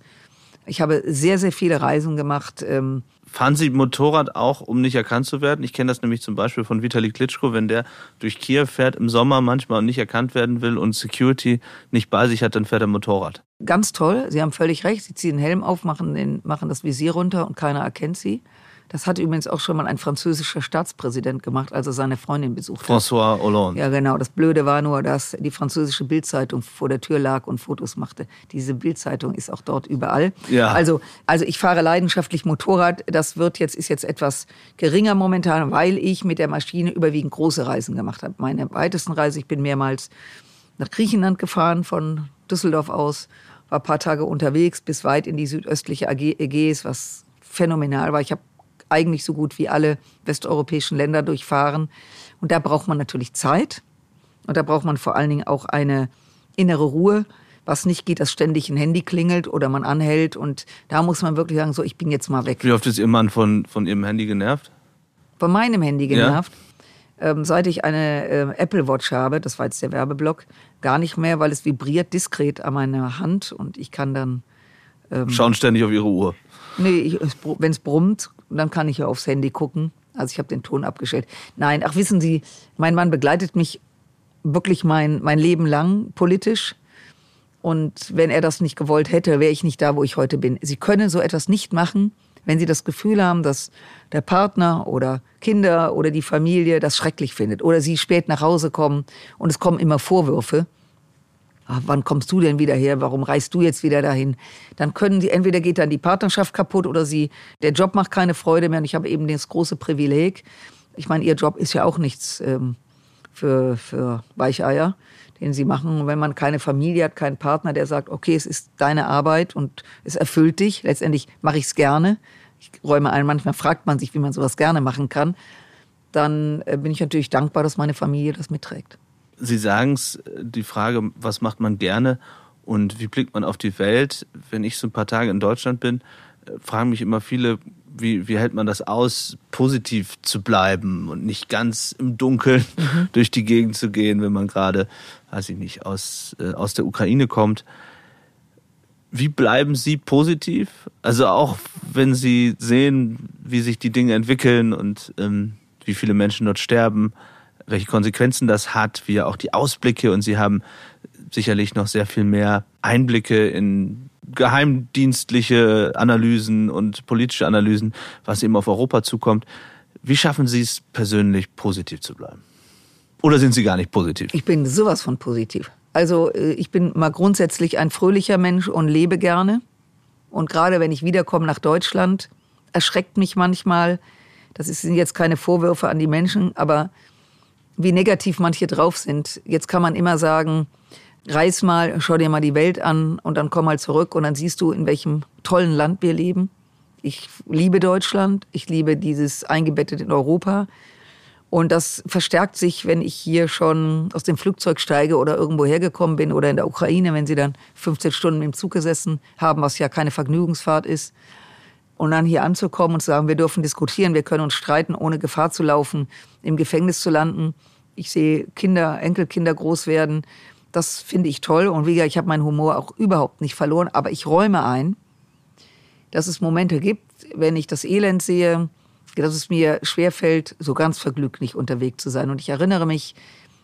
Ich habe sehr, sehr viele Reisen gemacht. Ähm, Fahren Sie Motorrad auch, um nicht erkannt zu werden? Ich kenne das nämlich zum Beispiel von Vitali Klitschko, wenn der durch Kiew fährt im Sommer manchmal und nicht erkannt werden will und Security nicht bei sich hat, dann fährt er Motorrad. Ganz toll, Sie haben völlig recht. Sie ziehen den Helm auf, machen, den, machen das Visier runter und keiner erkennt Sie. Das hat übrigens auch schon mal ein französischer Staatspräsident gemacht, als er seine Freundin besucht hat. François Hollande. Ja, genau. Das Blöde war nur, dass die französische Bildzeitung vor der Tür lag und Fotos machte. Diese Bildzeitung ist auch dort überall. Ja. Also, also ich fahre leidenschaftlich Motorrad. Das wird jetzt, ist jetzt etwas geringer momentan, weil ich mit der Maschine überwiegend große Reisen gemacht habe. Meine weitesten Reise, ich bin mehrmals nach Griechenland gefahren von Düsseldorf aus, war ein paar Tage unterwegs bis weit in die südöstliche Ägäis, was phänomenal war. Ich habe eigentlich so gut wie alle westeuropäischen Länder durchfahren. Und da braucht man natürlich Zeit. Und da braucht man vor allen Dingen auch eine innere Ruhe, was nicht geht, dass ständig ein Handy klingelt oder man anhält. Und da muss man wirklich sagen, so, ich bin jetzt mal weg. Wie oft ist Ihr Mann von, von Ihrem Handy genervt? Von meinem Handy genervt? Ja. Ähm, seit ich eine äh, Apple Watch habe, das war jetzt der Werbeblock, gar nicht mehr, weil es vibriert diskret an meiner Hand und ich kann dann... Ähm, Schauen ständig auf Ihre Uhr. Nee, wenn es brummt, dann kann ich ja aufs Handy gucken. Also ich habe den Ton abgestellt. Nein, ach wissen Sie, mein Mann begleitet mich wirklich mein, mein Leben lang politisch. Und wenn er das nicht gewollt hätte, wäre ich nicht da, wo ich heute bin. Sie können so etwas nicht machen, wenn Sie das Gefühl haben, dass der Partner oder Kinder oder die Familie das schrecklich findet oder Sie spät nach Hause kommen und es kommen immer Vorwürfe ach, wann kommst du denn wieder her? Warum reist du jetzt wieder dahin? Dann können sie, entweder geht dann die Partnerschaft kaputt oder sie, der Job macht keine Freude mehr. Und ich habe eben das große Privileg. Ich meine, ihr Job ist ja auch nichts ähm, für, für Weicheier, den sie machen. wenn man keine Familie hat, keinen Partner, der sagt, okay, es ist deine Arbeit und es erfüllt dich. Letztendlich mache ich es gerne. Ich räume ein, manchmal fragt man sich, wie man sowas gerne machen kann. Dann äh, bin ich natürlich dankbar, dass meine Familie das mitträgt. Sie sagen es, die Frage, was macht man gerne und wie blickt man auf die Welt? Wenn ich so ein paar Tage in Deutschland bin, äh, fragen mich immer viele, wie, wie hält man das aus, positiv zu bleiben und nicht ganz im Dunkeln mhm. durch die Gegend zu gehen, wenn man gerade, weiß ich nicht, aus, äh, aus der Ukraine kommt. Wie bleiben Sie positiv? Also auch wenn Sie sehen, wie sich die Dinge entwickeln und ähm, wie viele Menschen dort sterben, welche Konsequenzen das hat, wie auch die Ausblicke und Sie haben sicherlich noch sehr viel mehr Einblicke in geheimdienstliche Analysen und politische Analysen, was eben auf Europa zukommt. Wie schaffen Sie es persönlich positiv zu bleiben? Oder sind Sie gar nicht positiv? Ich bin sowas von positiv. Also äh, ich bin mal grundsätzlich ein fröhlicher Mensch und lebe gerne. Und gerade wenn ich wiederkomme nach Deutschland, erschreckt mich manchmal, das sind jetzt keine Vorwürfe an die Menschen, aber wie negativ manche drauf sind. Jetzt kann man immer sagen, reis mal, schau dir mal die Welt an und dann komm mal zurück und dann siehst du, in welchem tollen Land wir leben. Ich liebe Deutschland, ich liebe dieses eingebettet in Europa. Und das verstärkt sich, wenn ich hier schon aus dem Flugzeug steige oder irgendwo hergekommen bin oder in der Ukraine, wenn sie dann 15 Stunden im Zug gesessen haben, was ja keine Vergnügungsfahrt ist. Und dann hier anzukommen und zu sagen, wir dürfen diskutieren, wir können uns streiten, ohne Gefahr zu laufen, im Gefängnis zu landen. Ich sehe Kinder, Enkelkinder groß werden. Das finde ich toll. Und wie gesagt, ich habe meinen Humor auch überhaupt nicht verloren. Aber ich räume ein, dass es Momente gibt, wenn ich das Elend sehe, dass es mir schwerfällt, so ganz vergnügt nicht unterwegs zu sein. Und ich erinnere mich,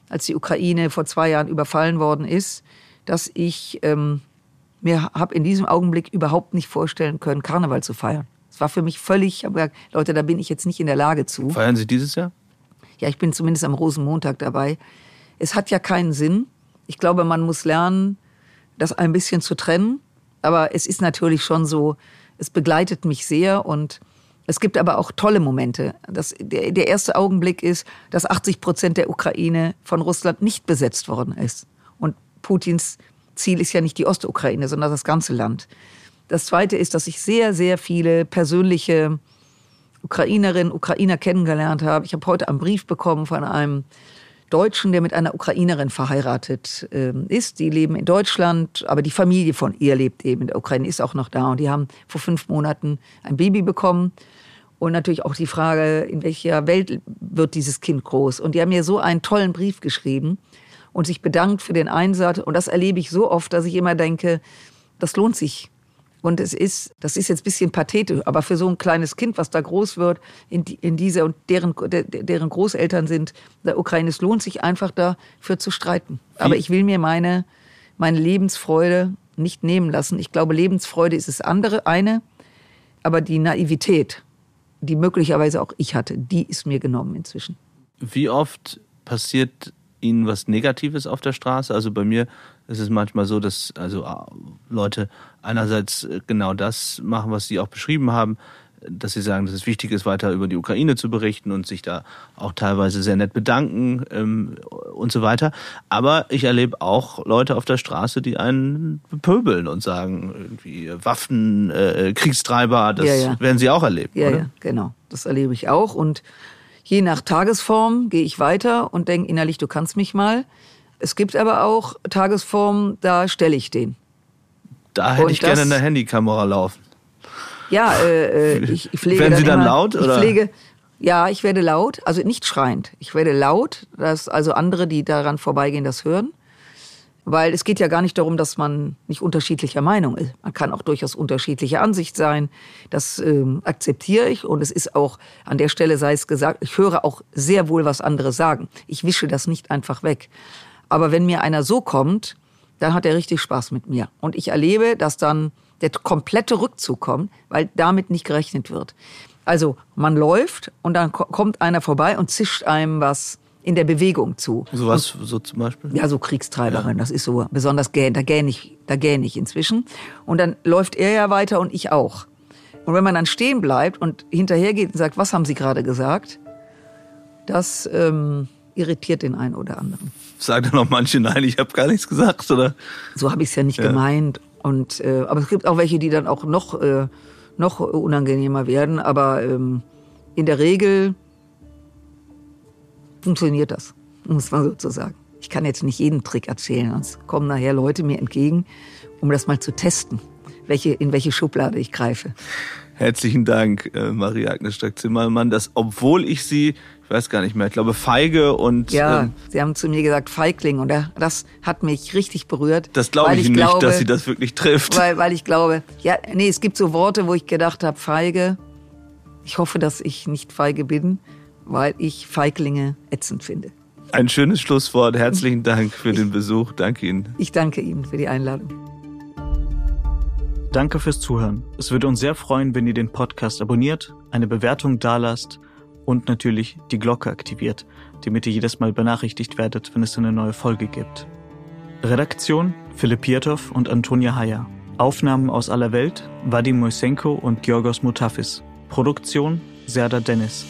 als die Ukraine vor zwei Jahren überfallen worden ist, dass ich ähm, mir habe in diesem Augenblick überhaupt nicht vorstellen können, Karneval zu feiern. Es war für mich völlig, ich habe gesagt, Leute, da bin ich jetzt nicht in der Lage zu. Feiern Sie dieses Jahr? Ja, ich bin zumindest am Rosenmontag dabei. Es hat ja keinen Sinn. Ich glaube, man muss lernen, das ein bisschen zu trennen. Aber es ist natürlich schon so, es begleitet mich sehr und es gibt aber auch tolle Momente. Das, der, der erste Augenblick ist, dass 80 Prozent der Ukraine von Russland nicht besetzt worden ist. Und Putins Ziel ist ja nicht die Ostukraine, sondern das ganze Land. Das zweite ist, dass ich sehr, sehr viele persönliche Ukrainerinnen, Ukrainer kennengelernt habe. Ich habe heute einen Brief bekommen von einem Deutschen, der mit einer Ukrainerin verheiratet äh, ist. Die leben in Deutschland, aber die Familie von ihr lebt eben in der Ukraine, ist auch noch da. Und die haben vor fünf Monaten ein Baby bekommen. Und natürlich auch die Frage, in welcher Welt wird dieses Kind groß? Und die haben mir so einen tollen Brief geschrieben und sich bedankt für den Einsatz. Und das erlebe ich so oft, dass ich immer denke, das lohnt sich und es ist, das ist jetzt ein bisschen pathetisch, aber für so ein kleines Kind, was da groß wird, in, die, in dieser und deren, deren Großeltern sind der Ukraine, es lohnt sich einfach dafür zu streiten. Aber ich will mir meine, meine Lebensfreude nicht nehmen lassen. Ich glaube, Lebensfreude ist das andere, eine, aber die Naivität, die möglicherweise auch ich hatte, die ist mir genommen inzwischen. Wie oft passiert Ihnen was Negatives auf der Straße? Also bei mir ist es manchmal so, dass also äh, Leute einerseits äh, genau das machen, was Sie auch beschrieben haben, dass sie sagen, dass es wichtig ist, weiter über die Ukraine zu berichten und sich da auch teilweise sehr nett bedanken ähm, und so weiter. Aber ich erlebe auch Leute auf der Straße, die einen bepöbeln und sagen, irgendwie Waffen, äh, Kriegstreiber, das ja, ja. werden sie auch erleben. Ja, oder? ja, genau. Das erlebe ich auch. Und je nach Tagesform gehe ich weiter und denke innerlich, du kannst mich mal. Es gibt aber auch Tagesformen, da stelle ich den. Da hätte und ich gerne eine Handykamera laufen. Ja, äh, äh ich, ich pflege. Werden Sie dann, immer, laut? Oder? Ich pflege, ja, ich werde laut, also nicht schreiend. Ich werde laut, dass also andere, die daran vorbeigehen, das hören. Weil es geht ja gar nicht darum, dass man nicht unterschiedlicher Meinung ist. Man kann auch durchaus unterschiedlicher Ansicht sein. Das ähm, akzeptiere ich. Und es ist auch an der Stelle sei es gesagt, ich höre auch sehr wohl, was andere sagen. Ich wische das nicht einfach weg. Aber wenn mir einer so kommt, dann hat er richtig Spaß mit mir. Und ich erlebe, dass dann der komplette Rückzug kommt, weil damit nicht gerechnet wird. Also man läuft und dann kommt einer vorbei und zischt einem was in der Bewegung zu. So was, so zum Beispiel? Ja, so Kriegstreiberin, ja. das ist so besonders gähn, da gähn ich, da gähn ich inzwischen. Und dann läuft er ja weiter und ich auch. Und wenn man dann stehen bleibt und hinterher geht und sagt, was haben Sie gerade gesagt? Das ähm, irritiert den einen oder anderen. Sagen dann auch manche, nein, ich habe gar nichts gesagt, oder? So habe ich es ja nicht ja. gemeint. Und, äh, aber es gibt auch welche, die dann auch noch, äh, noch unangenehmer werden. Aber ähm, in der Regel funktioniert das, muss man sozusagen. ich kann jetzt nicht jeden Trick erzählen, sonst kommen nachher Leute mir entgegen, um das mal zu testen, welche, in welche Schublade ich greife. Herzlichen Dank, äh, Marie-Agnes Strack-Zimmermann, dass obwohl ich Sie, ich weiß gar nicht mehr, ich glaube Feige und... Ja, ähm, Sie haben zu mir gesagt Feigling und das hat mich richtig berührt. Das glaube ich, ich nicht, glaube, dass Sie das wirklich trifft. Weil, weil ich glaube, ja, nee, es gibt so Worte, wo ich gedacht habe, Feige. Ich hoffe, dass ich nicht feige bin, weil ich Feiglinge ätzend finde. Ein schönes Schlusswort. Herzlichen Dank für ich, den Besuch. Danke Ihnen. Ich danke Ihnen für die Einladung. Danke fürs Zuhören. Es würde uns sehr freuen, wenn ihr den Podcast abonniert, eine Bewertung dalasst und natürlich die Glocke aktiviert, damit ihr jedes Mal benachrichtigt werdet, wenn es eine neue Folge gibt. Redaktion Philipp Pietow und Antonia Heyer. Aufnahmen aus aller Welt Vadim Moisenko und Georgos Mutafis. Produktion Serda Dennis.